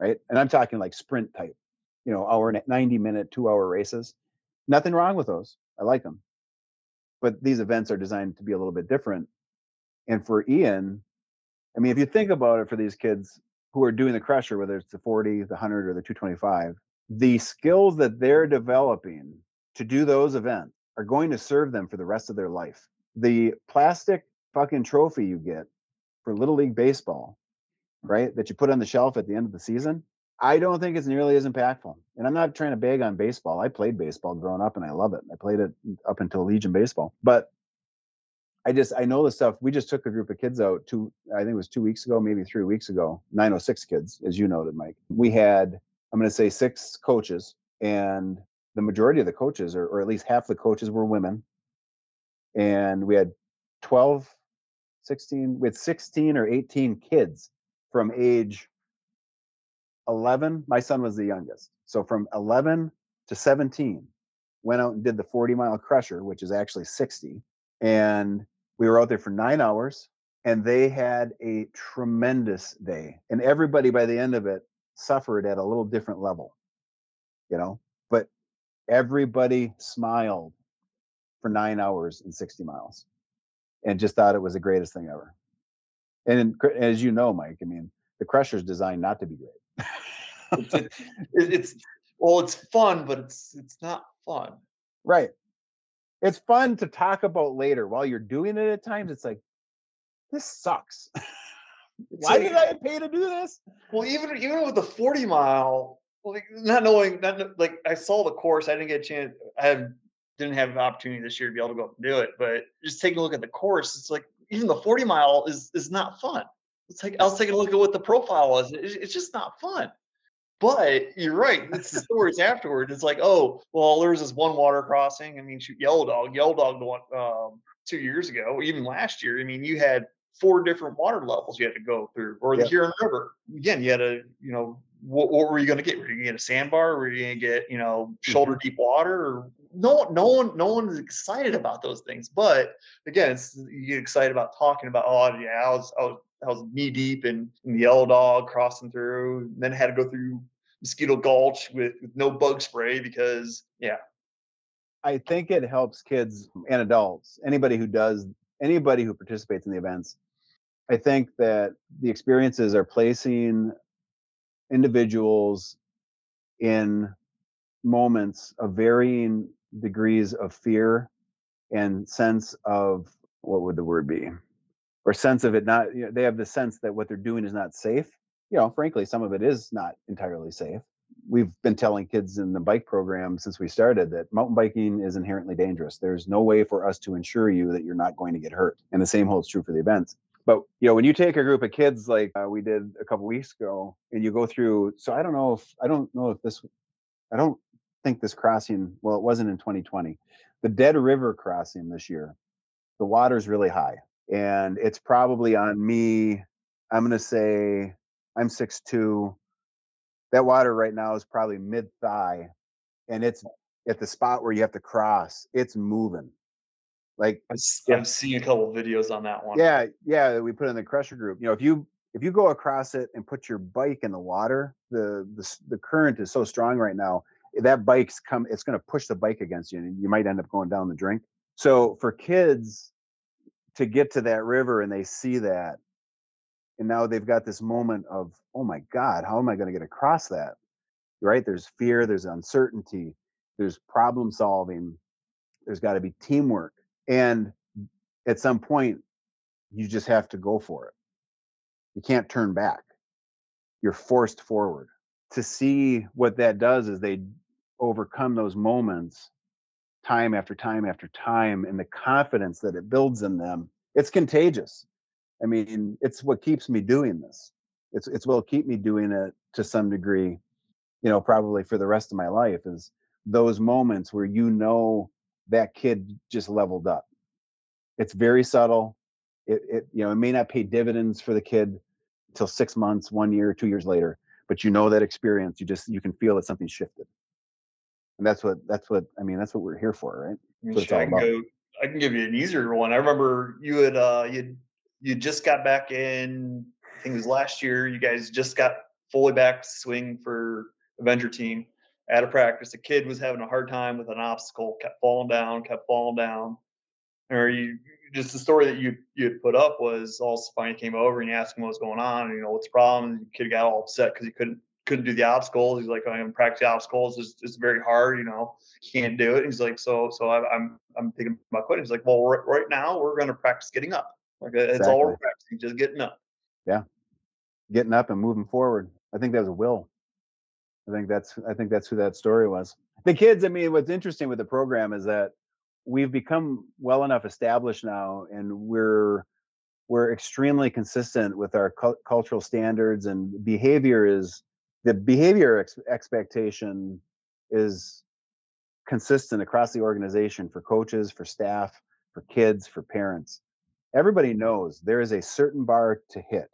right? And i'm talking like sprint type you know hour 90 minute two hour races. Nothing wrong with those. I like them but these events are designed to be a little bit different. And for ian i mean if you think about it for these kids who are doing the crusher, whether it's the 40, the 100, or the 225, the skills that they're developing to do those events are going to serve them for the rest of their life. The plastic fucking trophy you get for Little League Baseball, right, that you put on the shelf at the end of the season, I don't think it's nearly as impactful. And I'm not trying to bag on baseball. I played baseball growing up and I love it. I played it up until Legion Baseball. But I just I know the stuff. We just took a group of kids out two I think it was two weeks ago, maybe three weeks ago. 906 kids, as you noted, Mike. We had I'm going to say six coaches, and the majority of the coaches, or, or at least half the coaches, were women. And we had 12, 16, with 16 or 18 kids from age 11. My son was the youngest, so from 11 to 17, went out and did the 40 mile crusher, which is actually 60, and we were out there for nine hours and they had a tremendous day. And everybody by the end of it suffered at a little different level, you know, but everybody smiled for nine hours and 60 miles and just thought it was the greatest thing ever. And as you know, Mike, I mean, the crusher is designed not to be great. it's, it's well, it's fun, but it's it's not fun. Right it's fun to talk about later while you're doing it at times it's like this sucks. [LAUGHS] Why did i pay to do this? Well even even with the 40 mile like not knowing not like i saw the course i didn't get a chance i have, didn't have an opportunity this year to be able to go up and do it but just taking a look at the course it's like even the 40 mile is is not fun. It's like i was taking a look at what the profile was it's just not fun but you're right. It's the [LAUGHS] stories afterward. It's like, oh, well, there was this one water crossing. I mean, shoot, Yellow Dog, Yellow Dog, the one um, two years ago, even last year. I mean, you had four different water levels you had to go through, or the Huron River. Again, you had a, you know, what, what were you going to get? Were you going to get a sandbar? Were you going to get, you know, shoulder mm-hmm. deep water? Or no, no one, no one is excited about those things. But again, it's you get excited about talking about, oh yeah, I was, I was I was knee deep in, in the yellow dog crossing through, And then had to go through Mosquito Gulch with, with no bug spray because yeah. I think it helps kids and adults, anybody who does, anybody who participates in the events. I think that the experiences are placing individuals in moments of varying degrees of fear and sense of what would the word be or sense of it not you know, they have the sense that what they're doing is not safe you know frankly some of it is not entirely safe. We've been telling kids in the bike program since we started that mountain biking is inherently dangerous. There's no way for us to ensure you that you're not going to get hurt and the same holds true for the events. But you know when you take a group of kids like uh, we did a couple weeks ago and you go through so i don't know if i don't know if this i don't think this crossing well it wasn't in 2020 the dead river crossing this year the water's really high and it's probably on me i'm going to say i'm 6'2 that water right now is probably mid thigh and it's at the spot where you have to cross it's moving. Like uh I'm seeing a couple videos on that one. Yeah yeah we put in the crusher group you know if you if you go across it and put your bike in the water the the, the current is so strong right now that bike's come it's going to push the bike against you and you might end up going down the drink. So for kids to get to that river and they see that and now they've got this moment of oh my god how am i going to get across that? Right? There's fear there's uncertainty there's problem solving there's got to be teamwork and at some point you just have to go for it. You can't turn back. You're forced forward. To see what that does is they overcome those moments time after time after time and the confidence that it builds in them it's contagious I mean, it's what keeps me doing this. It's it's what'll keep me doing it to some degree, you know, probably for the rest of my life is those moments where you know that kid just leveled up. It's very subtle. It, it you know, it may not pay dividends for the kid until six months, one year, two years later, but you know that experience. You just you can feel that something shifted. And that's what that's what I mean, that's what we're here for, right? I, can go I can give you an easier one. I remember you had uh you you just got back in. I think it was last year. You guys just got fully back to swing for Avenger team at a practice. A kid was having a hard time with an obstacle, kept falling down, kept falling down. Or you just the story that you you had put up was also finally came over and you asked him what was going on, and you know what's the problem. And the kid got all upset because he couldn't couldn't do the obstacles. He's like, oh, I'm going to practice obstacles. It's, it's very hard, you know, can't do it. He's like, so so I, I'm I'm thinking about quitting. He's like, well, right, right now we're going to practice getting up. Like it's all we're Exactly. practicing, just getting up. Yeah. Getting up and moving forward. I think that was a will. I think that's I think that's who that story was. The kids, I mean, what's interesting with the program is that we've become well enough established now and we're we're extremely consistent with our cul- cultural standards and behavior is the behavior ex- expectation is consistent across the organization for coaches, for staff, for kids, for parents. Everybody knows there is a certain bar to hit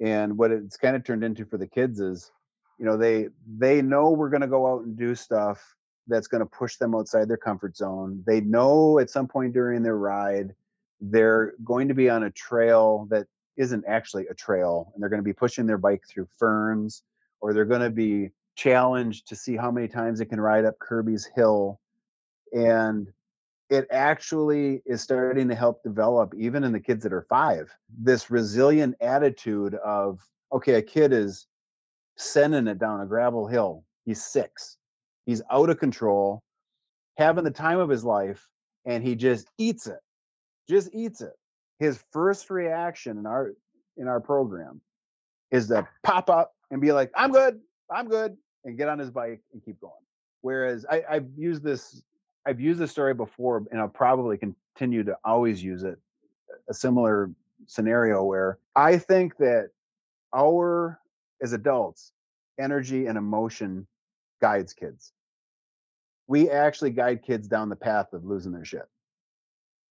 and what it's kind of turned into for the kids is you know they they know we're going to go out and do stuff that's going to push them outside their comfort zone they know at some point during their ride they're going to be on a trail that isn't actually a trail and they're going to be pushing their bike through ferns or they're going to be challenged to see how many times they can ride up kirby's hill and it actually is starting to help develop even in the kids that are five this resilient attitude of okay a kid is sending it down a gravel hill. He's six. He's out of control having the time of his life and he just eats it. Just eats it. His first reaction in our in our program is to pop up and be like i'm good i'm good and get on his bike and keep going whereas I, i've used this I've used this story before, and I'll probably continue to always use it. A similar scenario where I think that our, as adults, energy and emotion guides kids. We actually guide kids down the path of losing their shit,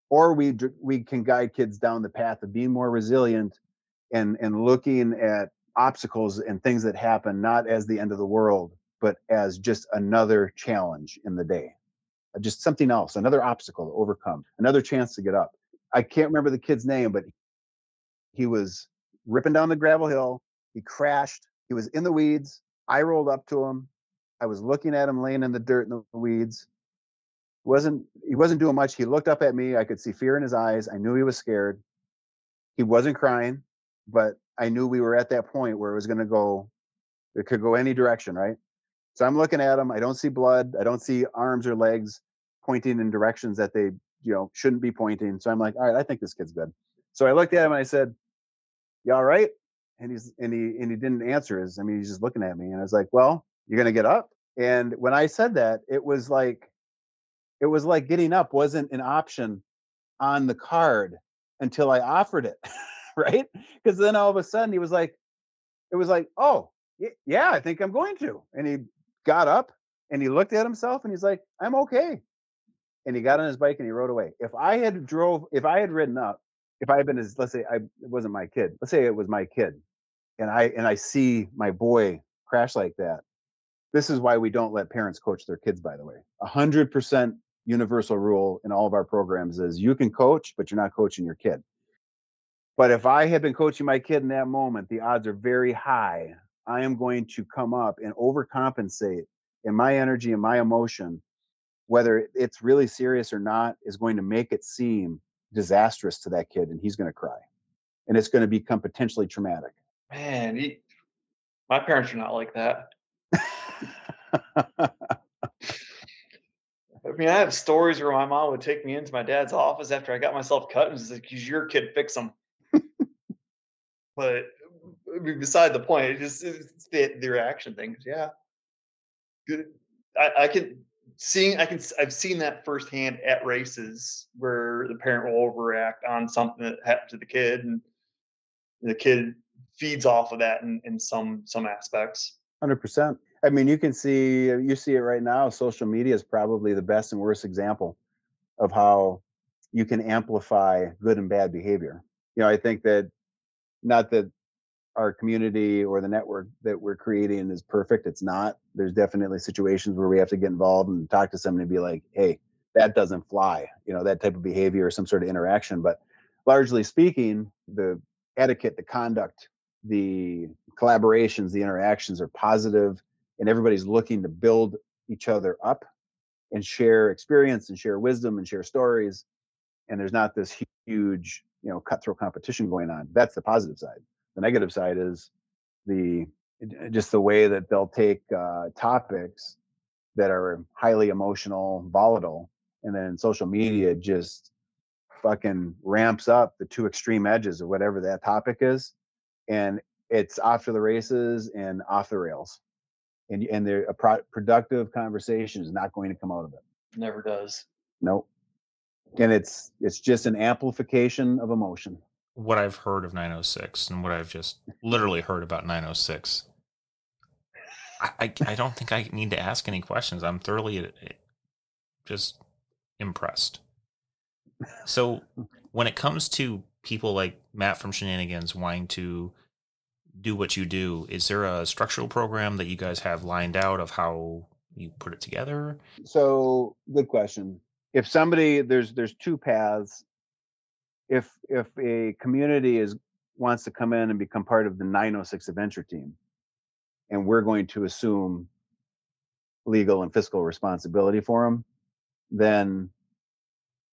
or we we can guide kids down the path of being more resilient and and looking at obstacles and things that happen not as the end of the world, but as just another challenge in the day uh, just something else, another obstacle to overcome, another chance to get up. I can't remember the kid's name, but he was ripping down the gravel hill. He crashed. He was in the weeds. I rolled up to him. I was looking at him laying in the dirt in the weeds. wasn't He wasn't doing much. He looked up at me. I could see fear in his eyes. I knew he was scared. He wasn't crying, but I knew we were at that point where it was going to go. It could go any direction, right? So I'm looking at him. I don't see blood. I don't see arms or legs pointing in directions that they, you know, shouldn't be pointing. So I'm like, all right, I think this kid's good. So I looked at him and I said, "You all right?" And he's and he and he didn't answer. His, I mean, he's just looking at me, and I was like, "Well, you're gonna get up." And when I said that, it was like, it was like getting up wasn't an option on the card until I offered it, [LAUGHS] [LAUGHS] right? Because then all of a sudden he was like, it was like, "Oh, yeah, I think I'm going to," and he got up and he looked at himself and he's like, I'm okay. And he got on his bike and he rode away. If I had drove, if I had ridden up, if I had been his, let's say I it wasn't my kid, let's say it was my kid, and I and I see my boy crash like that. This is why we don't let parents coach their kids, by the way. A hundred percent universal rule in all of our programs is you can coach, but you're not coaching your kid. But if I had been coaching my kid in that moment, the odds are very high I am going to come up and overcompensate in my energy and my emotion, whether it's really serious or not, is going to make it seem disastrous to that kid and he's going to cry. And it's going to become potentially traumatic. Man, he, my parents are not like that. [LAUGHS] I mean, I have stories where my mom would take me into my dad's office after I got myself cut and she's like, "Use your kid, fix them." But I mean, beside the point, it just it's the, the reaction thing. Yeah, good. I, I can seeing I can I've seen that firsthand at races where the parent will overreact on something that happened to the kid, and the kid feeds off of that in, in some some aspects. Hundred percent. I mean, you can see you see it right now. Social media is probably the best and worst example of how you can amplify good and bad behavior. You know, I think that not that our community or the network that we're creating is perfect. It's not. There's definitely situations where we have to get involved and talk to somebody and be like, "Hey, that doesn't fly." You know, that type of behavior or some sort of interaction. But largely speaking, the etiquette, the conduct, the collaborations, the interactions are positive, and everybody's looking to build each other up and share experience and share wisdom and share stories. and there's not this huge you know cutthroat competition going on. That's the positive side. The negative side is the just the way that they'll take uh, topics that are highly emotional volatile and then social media just fucking ramps up the two extreme edges of whatever that topic is and it's off to the races and off the rails. And and there a pro- productive conversation is not going to come out of it. Never does. nope and it's it's just an amplification of emotion What I've heard of 906 and what I've just literally heard about 906, I, I, [LAUGHS] I don't think I need to ask any questions. I'm thoroughly uh, just impressed. So when it comes to people like Matt from Shenanigans wanting to do what you do, is there a structural program that you guys have lined out of how you put it together? so good question if somebody there's there's two paths. If if a community is wants to come in and become part of the 906 adventure team and we're going to assume legal and fiscal responsibility for them then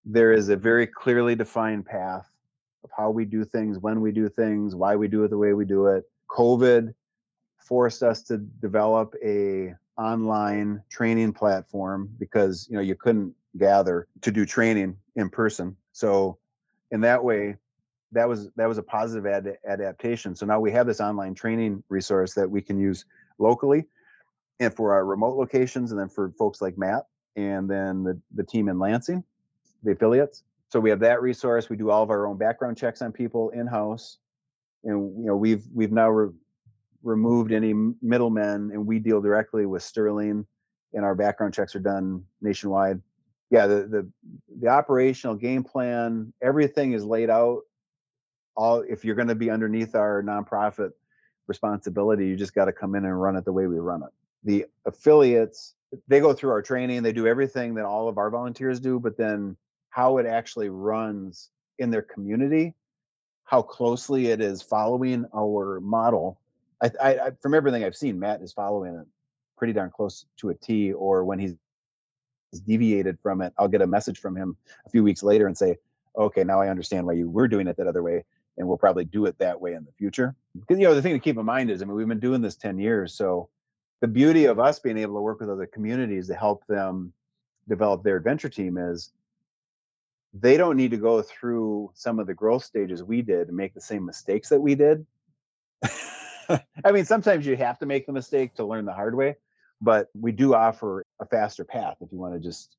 there is a very clearly defined path of how we do things when we do things why we do it the way we do it. Covid forced us to develop a online training platform because you know you couldn't gather to do training in person. So in that way that was that was a positive ad- adaptation. So now we have this online training resource that we can use locally and for our remote locations and then for folks like matt and then the, the team in lansing the affiliates. So we have that resource. We do all of our own background checks on people in house and you know we've we've now re- removed any middlemen and we deal directly with sterling and our background checks are done nationwide yeah the the, the operational game plan everything is laid out. All if you're going to be underneath our nonprofit responsibility you just got to come in and run it the way we run it. The affiliates they go through our training they do everything that all of our volunteers do but then how it actually runs in their community how closely it is following our model. I, I, from everything i've seen matt is following it pretty darn close to a t or when he's is deviated from it, I'll get a message from him a few weeks later and say, okay, now I understand why you were doing it that other way. And we'll probably do it that way in the future. Because, you know, the thing to keep in mind is, I mean, we've been doing this 10 years. So the beauty of us being able to work with other communities to help them develop their adventure team is they don't need to go through some of the growth stages we did and make the same mistakes that we did. [LAUGHS] I mean, sometimes you have to make the mistake to learn the hard way, but we do offer a faster path if you want to just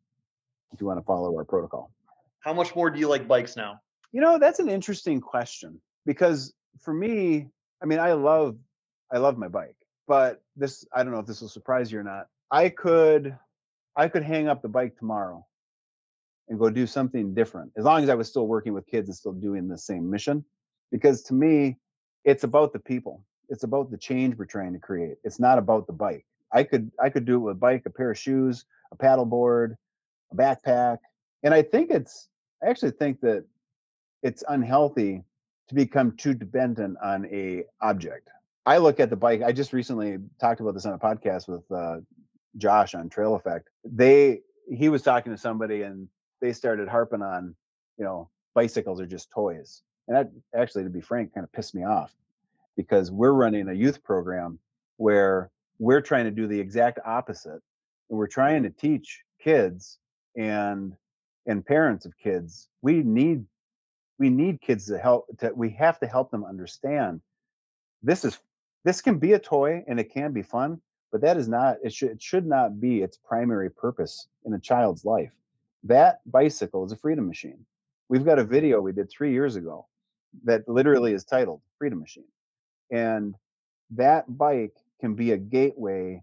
if you want to follow our protocol. How much more do you like bikes now? You know, that's an interesting question because for me, I mean, I love I love my bike, but this I don't know if this will surprise you or not. I could I could hang up the bike tomorrow and go do something different as long as I was still working with kids and still doing the same mission because to me it's about the people. It's about the change we're trying to create. It's not about the bike. I could I could do it with a bike, a pair of shoes, a paddle board, a backpack. And I think it's I actually think that it's unhealthy to become too dependent on a object. I look at the bike. I just recently talked about this on a podcast with uh, Josh on Trail Effect. They he was talking to somebody and they started harping on, you know, bicycles are just toys. And that actually, to be frank, kind of pissed me off because we're running a youth program where we're trying to do the exact opposite. And we're trying to teach kids and and parents of kids we need we need kids to help to, we have to help them understand this is this can be a toy and it can be fun but that is not it should it should not be its primary purpose in a child's life. That bicycle is a freedom machine. We've got a mm-hmm. video we did three years ago that literally is titled freedom machine. And that bike can be a gateway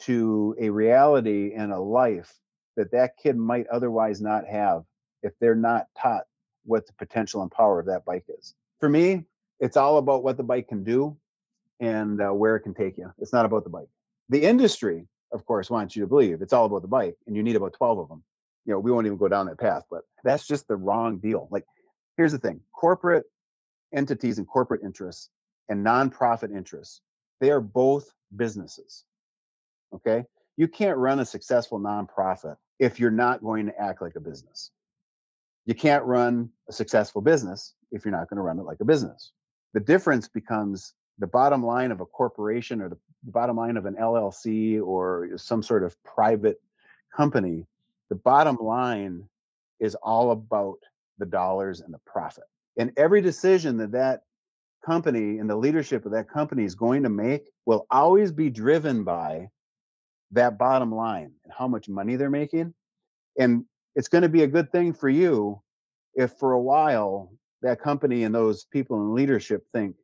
to a reality and a life that that kid might otherwise not have if they're not taught what the potential and power of that bike is. For me, it's all about what the bike can do and uh, where it can take you. It's not about the bike. The industry, of course, wants you to believe it's all about the bike and you need about 12 of them. You know, we won't even go down that path, but that's just the wrong deal. Like, here's the thing corporate entities and corporate interests and nonprofit interests, they are both businesses. Okay. You can't run a successful nonprofit if you're not going to act like a business. You can't run a successful business if you're not going to run it like a business. The difference becomes the bottom line of a corporation or the bottom line of an LLC or some sort of private company. The bottom line is all about the dollars and the profit. And every decision that that company and the leadership of that company is going to make will always be driven by that bottom line and how much money they're making. And it's going to be a good thing for you if for a while that company and those people in leadership think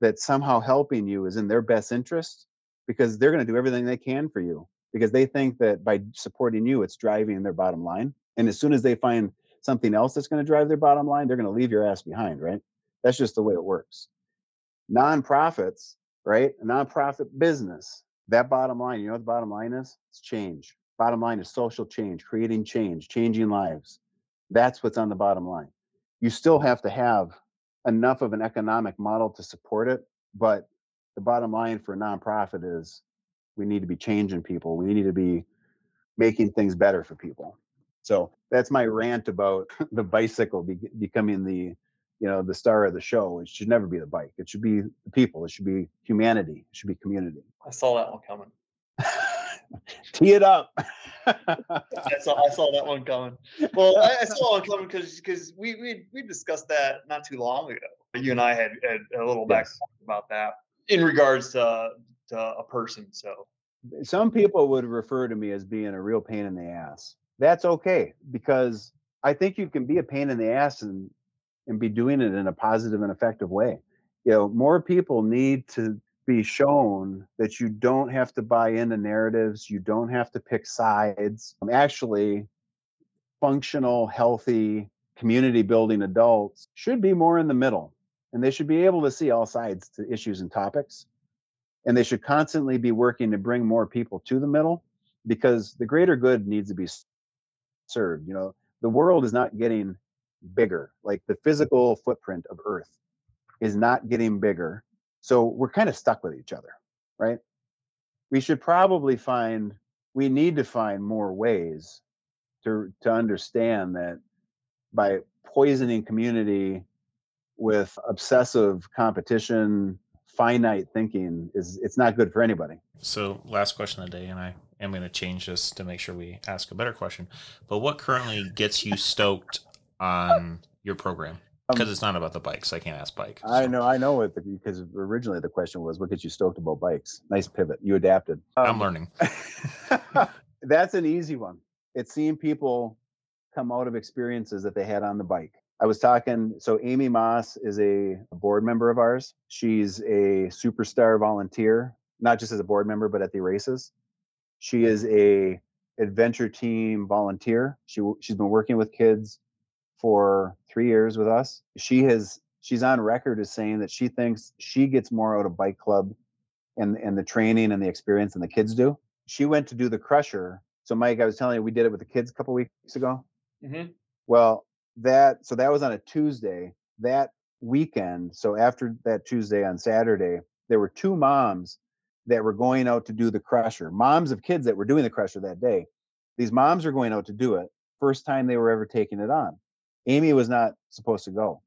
that somehow helping you is in their best interest because they're going to do everything they can for you because they think that by supporting you it's driving their bottom line and as soon as they find something else that's going to drive their bottom line they're going to leave your ass behind right that's just the way it works. Nonprofits right? A nonprofit business that bottom line you know what the bottom line is? It's change. Bottom line is social change creating change changing lives. That's what's on the bottom line. You still have to have enough of an economic model to support it but the bottom line for a nonprofit is we need to be changing people. We need to be making things better for people. So that's my rant about [LAUGHS] the bicycle be- becoming the you know the star of the show it should never be the bike it should be the people it should be humanity it should be community I saw that one coming. [LAUGHS] tee it up I saw I saw that one coming. Well, I, I saw that one coming because because we we we discussed that not too long ago. You and I had, had a little back Yes. about that in regards to to a person. So some people would refer to me as being a real pain in the ass. That's okay because I think you can be a pain in the ass and and be doing it in a positive and effective way. You know, more people need to be shown that you don't have to buy into narratives, you don't have to pick sides. Um, Actually, functional, healthy, community building adults should be more in the middle and they should be able to see all sides to issues and topics and they should constantly be working to bring more people to the middle because the greater good needs to be served you know the world is not getting bigger like the mm. physical footprint of earth is not getting bigger so we're kind of stuck with each other right we should probably find we need to find more ways to to understand that by poisoning community with obsessive competition finite thinking is it's not good for anybody So, last question of the day, and I am going to change this to make sure we ask a better question. But what currently gets you stoked on your program? Because it's not about the bikes. I can't ask bike. Um, I know, I know it because originally the question was, "What gets you stoked about bikes?" Nice pivot. You adapted. I'm Um, learning. [LAUGHS] That's an easy one. It's seeing people come out of experiences that they had on the bike. I was talking. So Amy Moss is a board member of ours. She's a superstar volunteer, not just as a board member, but at the races. She is a adventure team volunteer. She she's been working with kids for three years with us. She has she's on record as saying that she thinks she gets more out of bike club and and the training and the experience than the kids do. She went to do the crusher. So Mike, I was telling you we did it with the kids a couple weeks ago. Mhm. Well, that so that was on a Tuesday. That weekend, so after that Tuesday on Saturday, there were two moms that were going out to do the crusher. Moms of kids that were doing the crusher that day. These moms are going out to do it. First time they were ever taking it on. Amy was not supposed to go.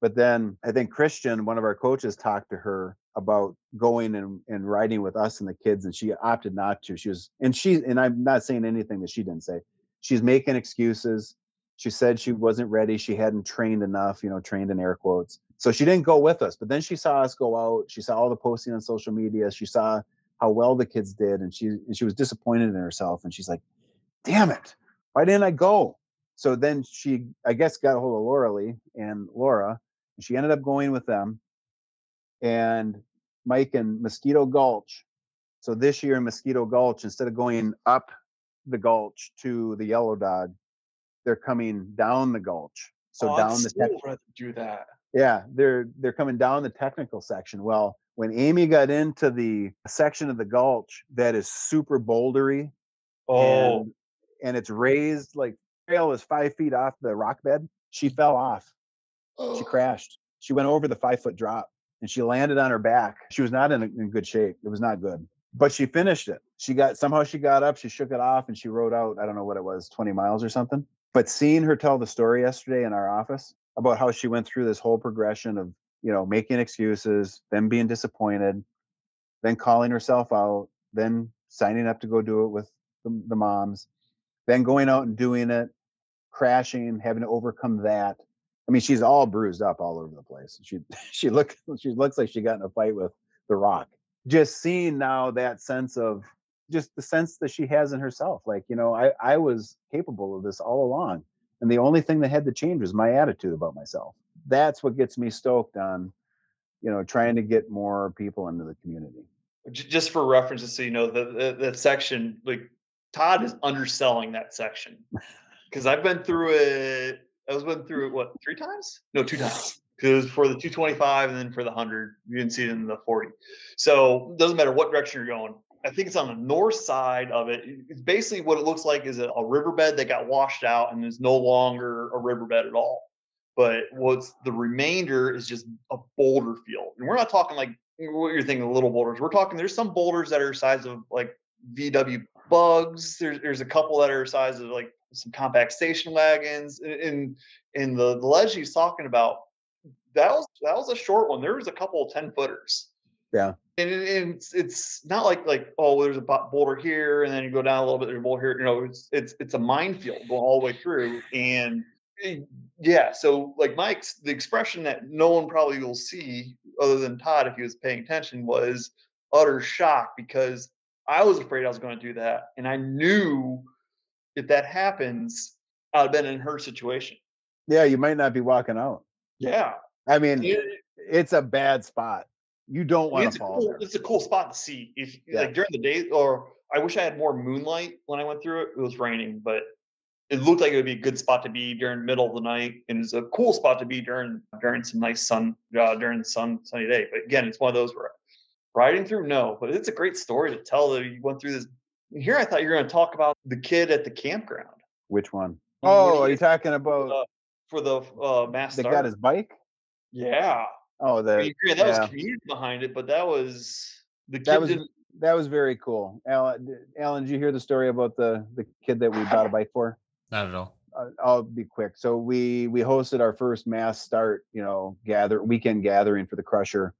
But then I think Christian, one of our coaches, talked to her about going and, and riding with us and the kids, and she opted not to. She was, and she, and I'm not saying anything that she didn't say. She's making excuses. She said she wasn't ready. She hadn't trained enough, you know, trained in air quotes. So she didn't go with us. But then she saw us go out. She saw all the posting on social media. She saw how well the kids did, and she and she was disappointed in herself. And she's like, "Damn it, why didn't I go?" So then she, I guess, got a hold of Laura Lee and Laura, and she ended up going with them. And Mike and Mosquito Gulch. So this year in Mosquito Gulch, instead of going up the gulch to the Yellow Dog, they're coming down the gulch. So Oh, down the do that. yeah, they're they're coming down the technical section. Well, when Amy got into the section of the gulch that is super bouldery Oh, and, and it's raised like trail was five feet off the rock bed, she fell off. She crashed. She went over the five foot drop and she landed on her back. She was not in, in good shape. It was not good. But she finished it. She got somehow she got up, she shook it off, and she rode out. I don't know what it was, 20 miles or something. But seeing her tell the story yesterday in our office about how she went through this whole progression of, you know, making excuses, then being disappointed, then calling herself out, then signing up to go do it with the, the moms, then going out and doing it, crashing, having to overcome that. I mean, she's all bruised up all over the place. She [LAUGHS] she look she looks like she got in a fight with the rock. Just seeing now that sense of just the sense that she has in herself. Like, you know, I, I was capable of this all along. And the only thing that had to change was my attitude about myself. That's what gets me stoked on, you know, trying to get more people into the community. Just for reference, so you know, the, that section, like Todd is underselling that section because I've been through it. I was been through it what three times? No, two times. Because for the 225 and then for the 100, you didn't see it in the 40. So it doesn't matter what direction you're going. I think it's on the north side of it. It's basically what it looks like is a, a riverbed that got washed out and is no longer a riverbed at all. But what's the remainder is just a boulder field. And we're not talking like what you're thinking little boulders. We're talking there's some boulders that are size of like VW bugs. There's there's a couple that are size of like some compact station wagons. In in, the, the ledge he's talking about, that was that was a short one. There was a couple of 10 footers. Yeah. And, it, and it's it's not like like oh there's a boulder here and then you go down a little bit there's a boulder here you know it's it's it's a minefield going all the way through and eh, yeah so like Mike's the expression that no one probably will see other than Todd if he was paying attention was utter shock because I was afraid I was going to do that and I knew if that happens I'd have been in her situation Yeah, you might not be walking out. yeah I mean, It- it's a bad spot. You don't want to fall cool, there. it's a cool spot to see if Yeah. like during the day or I wish I had more moonlight when I went through it. It was raining, but it looked like it would be a good spot to be during the middle of the night, and it's a cool spot to be during during some nice sun uh, during sun sunny day. But again, it's one of those where riding through, no, but it's a great story to tell that you went through this. Here, I thought you were going to talk about the kid at the campground Which one? What Oh, do are you- you talking about uh, for the uh, mass that start. got his bike? yeah, Oh, I mean, granted, that yeah. was community behind it, but that was the kid That was- didn't. that was very cool. Allen, Allen, did you hear the story about the the kid that we bought a bike for? Not at all. uh, I'll be quick. So we we hosted our first mass start, you know, gather weekend gathering for the Crusher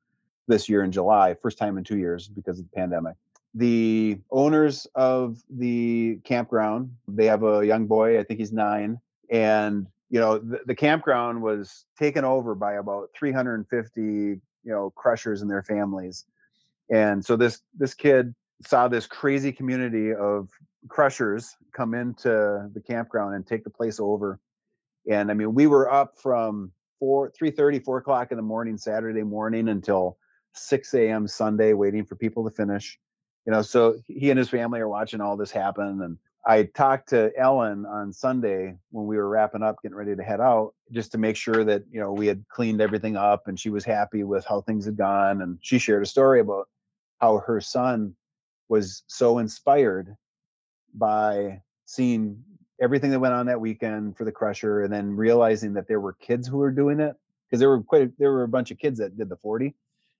this year in July, first time in two years because of the pandemic. The owners of the campground, they have a young boy, I think he's nine, and you know the, the campground was taken over by about 350, you know, crushers and their families, and so this this kid saw this crazy community of crushers come into the campground and take the place over. And I mean, we were up from four, three thirty, four o'clock in the morning, Saturday morning until 6 a.m. Sunday, waiting for people to finish. You know, so he and his family are watching all this happen. And I talked to Ellen on Sunday when we were wrapping up, getting ready to head out, just to make sure that, you know, we had cleaned everything up and she was happy with how things had gone. And she shared a story about how her son was so inspired by seeing everything that went on that weekend for the crusher and then realizing that there were kids who were doing it because there were quite there were a bunch of kids that did the 40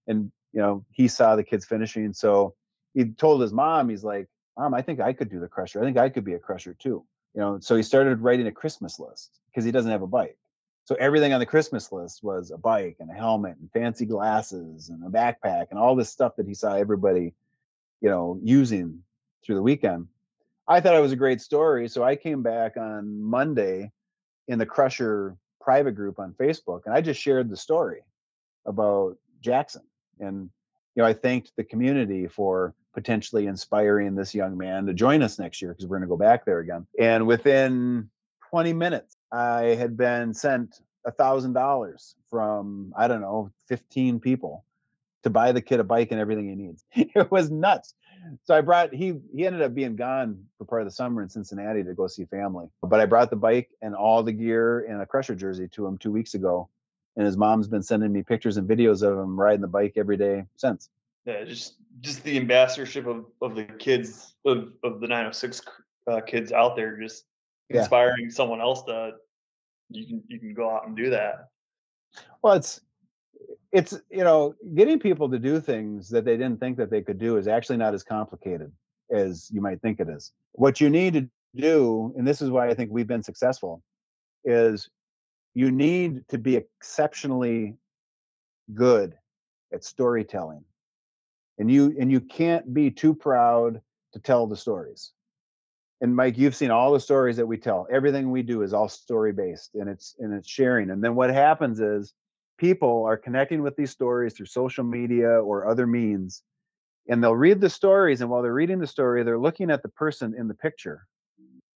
and you know he saw the kids finishing so he told his mom he's like mom i think i could do the crusher i think i could be a crusher too you know so he started writing a christmas list because he doesn't have a bike so everything on the christmas list was a bike and a helmet and fancy glasses and a backpack and all this stuff that he saw everybody you know using through the weekend I thought it was a great story. So I came back on Monday in the Crusher private group on Facebook and I just shared the story about Jackson. And, you know, I thanked the community for potentially inspiring this young man to join us next year because we're going to go back there again. And within 20 minutes, I had been sent a thousand dollars from, I don't know, 15 people to buy the kid a bike and everything he needs. [LAUGHS] It was nuts so I brought he he ended up being gone for part of the summer in Cincinnati to go see family. But I brought the bike and all the gear and a crusher jersey to him two weeks ago, and his mom's been sending me pictures and videos of him riding the bike every day since. Yeah, just just the ambassadorship of, of the kids of, of the 906 uh, kids out there, just Yeah. inspiring someone else to you can you can go out and do that. Well, it's it's you know getting people to do things that they didn't think that they could do is actually not as complicated as you might think it is. What you need to do, and this is why I think we've been successful, is you need to be exceptionally good at storytelling. And you and you can't be too proud to tell the stories. And Mike, you've seen all the stories that we tell. Everything we do is all story based and it's and it's sharing. And then what happens is people are connecting with these stories through social media or other means and they'll read the stories and while they're reading the story they're looking at the person in the picture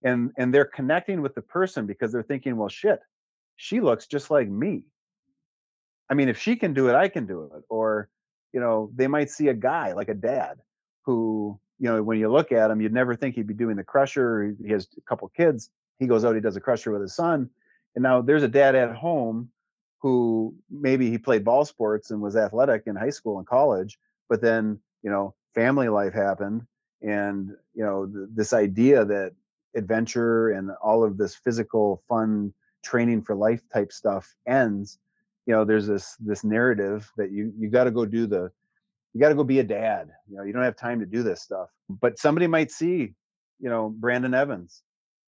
and and they're connecting with the person because they're thinking well shit she looks just like me i mean if she can do it i can do it or you know they might see a guy like a dad who you know when you look at him you'd never think he'd be doing the crusher he has a couple kids he goes out he does a crusher with his son and now there's a dad at home who maybe he played ball sports and was athletic in high school and college but then you know family life happened and you know th- this idea that adventure and all of this physical fun training for life type stuff ends you know there's this this narrative that you you got to go do the you got to go be a dad you know you don't have time to do this stuff. But somebody might see you know brandon evans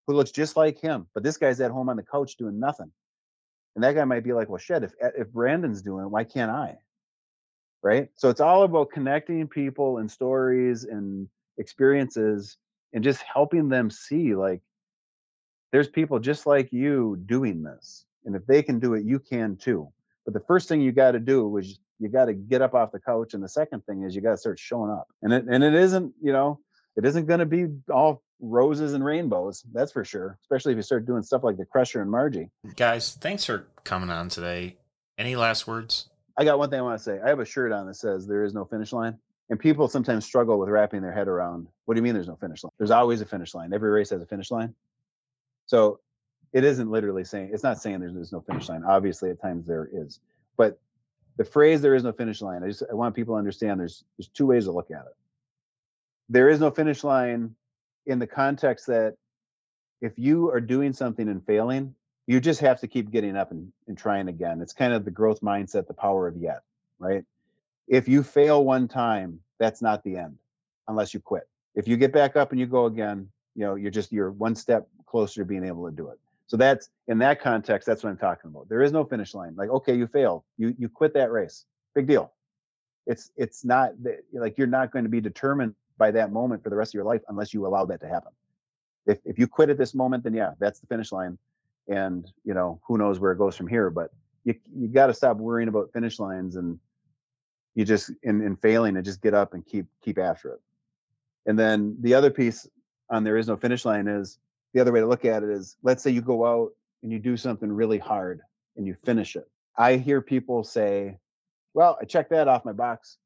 who looks just like him but this guy's at home on the couch doing nothing. And that guy might be like well shit if if brandon's doing it why can't i? Right? So it's all about connecting people and stories and experiences and just helping them see like there's people just like you doing this. And if they can do it you can too but the first thing you got to do is you got to get up off the couch and the second thing is you got to start showing up and it and it isn't you know it isn't going to be all roses and rainbows that's for sure especially if you start doing stuff like the crusher and Marji Guys, thanks for coming on today. Any last words? I got one thing I want to say. I have a shirt on that says there is no finish line. And people sometimes struggle with wrapping their head around what do you mean there's no finish line? There's always a finish line. Every race has a finish line. So it isn't literally saying it's not saying there's, there's no finish line. Obviously at times there is. But the phrase there is no finish line, I just I want people to understand there's there's two ways to look at it. There is no finish line in the context that if you are doing something and failing, you just have to keep getting up and, and trying again. It's kind of the growth mindset, the power of yet, right? If you fail one time, that's not the end unless you quit. If you get back up and you go again, you know, you're just you're one step closer to being able to do it. So that's in that context, that's what I'm talking about. There is no finish line. Like, okay, you failed. You you quit that race. Big deal. It's it's not like you're not going to be determined by that moment for the rest of your life unless you allow that to happen. If if you quit at this moment, then yeah, that's the finish line and you know who knows where it goes from here but you you got to stop worrying about finish lines and you just in, in failing and just get up and keep keep after it and then the other piece on there is no finish line is the other way to look at it is let's say you go out and you do something really hard and you finish it. I hear people say well i checked that off my box.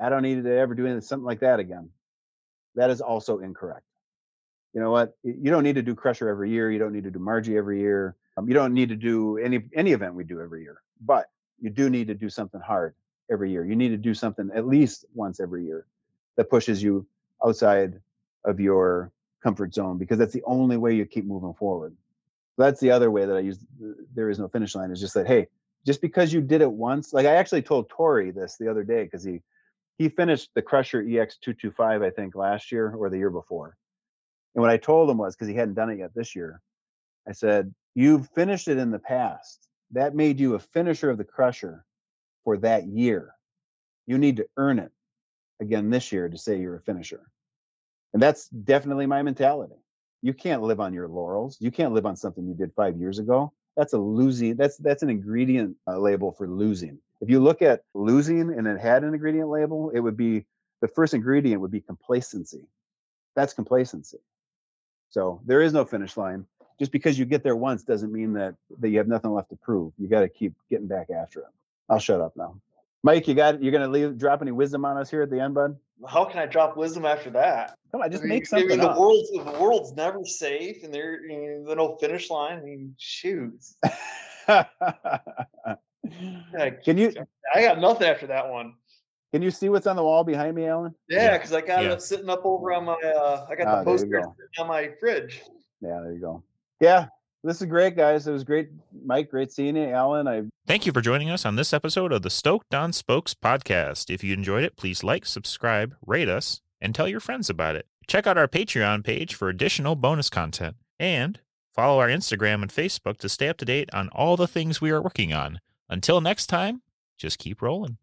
I don't need to ever do anything something like that again. That is also incorrect. You know what? You don't need to do crusher every year. You don't need to do Marji every year. Um, you don't need to do any any event we do every year but you do need to do something hard every year. You need to do something at least once every year that pushes you outside of your comfort zone because that's the only way you keep moving forward that's the other way that i use uh, there is no finish line is just that hey just because you did it once like i actually told tori this the other day because he he finished the crusher ex225 i think last year or the year before and what I told him was because he hadn't done it yet this year, I said, You've finished it in the past. That made you a finisher of the crusher for that year. You need to earn it again this year to say you're a finisher. And that's definitely my mentality. You can't live on your laurels. You can't live on something you did five years ago. That's a losing. That's that's an ingredient uh, label for losing. If you look at losing and it had an ingredient label, it would be the first ingredient would be complacency. That's complacency. So there is no finish line. Just because you get there once doesn't mean that that you have nothing left to prove. You got to keep getting back after it. I'll shut up now. Mike, you got you're gonna leave drop any wisdom on us here at the end, bud? How can I drop wisdom after that? Come on, just I mean, make I mean, the up. world's the world's never safe, and there you know, the no finish line. I mean, shoot. [LAUGHS] can you I got nothing after that one. can you see what's on the wall behind me, Allen? Yeah, Yeah. because I got Yeah. it sitting up over on my. Uh, I got Ah, the poster go. on my fridge. Yeah, there you go. Yeah, this is great, guys. It was great, Mike. Great seeing you, Allen. I Thank you for joining us on this episode of the Stoked on Spokes podcast. If you enjoyed it, please like, subscribe, rate us, and tell your friends about it. Check out our Patreon page for additional bonus content and follow our Instagram and Facebook to stay up to date on all the things we are working on. Until next time, just keep rolling.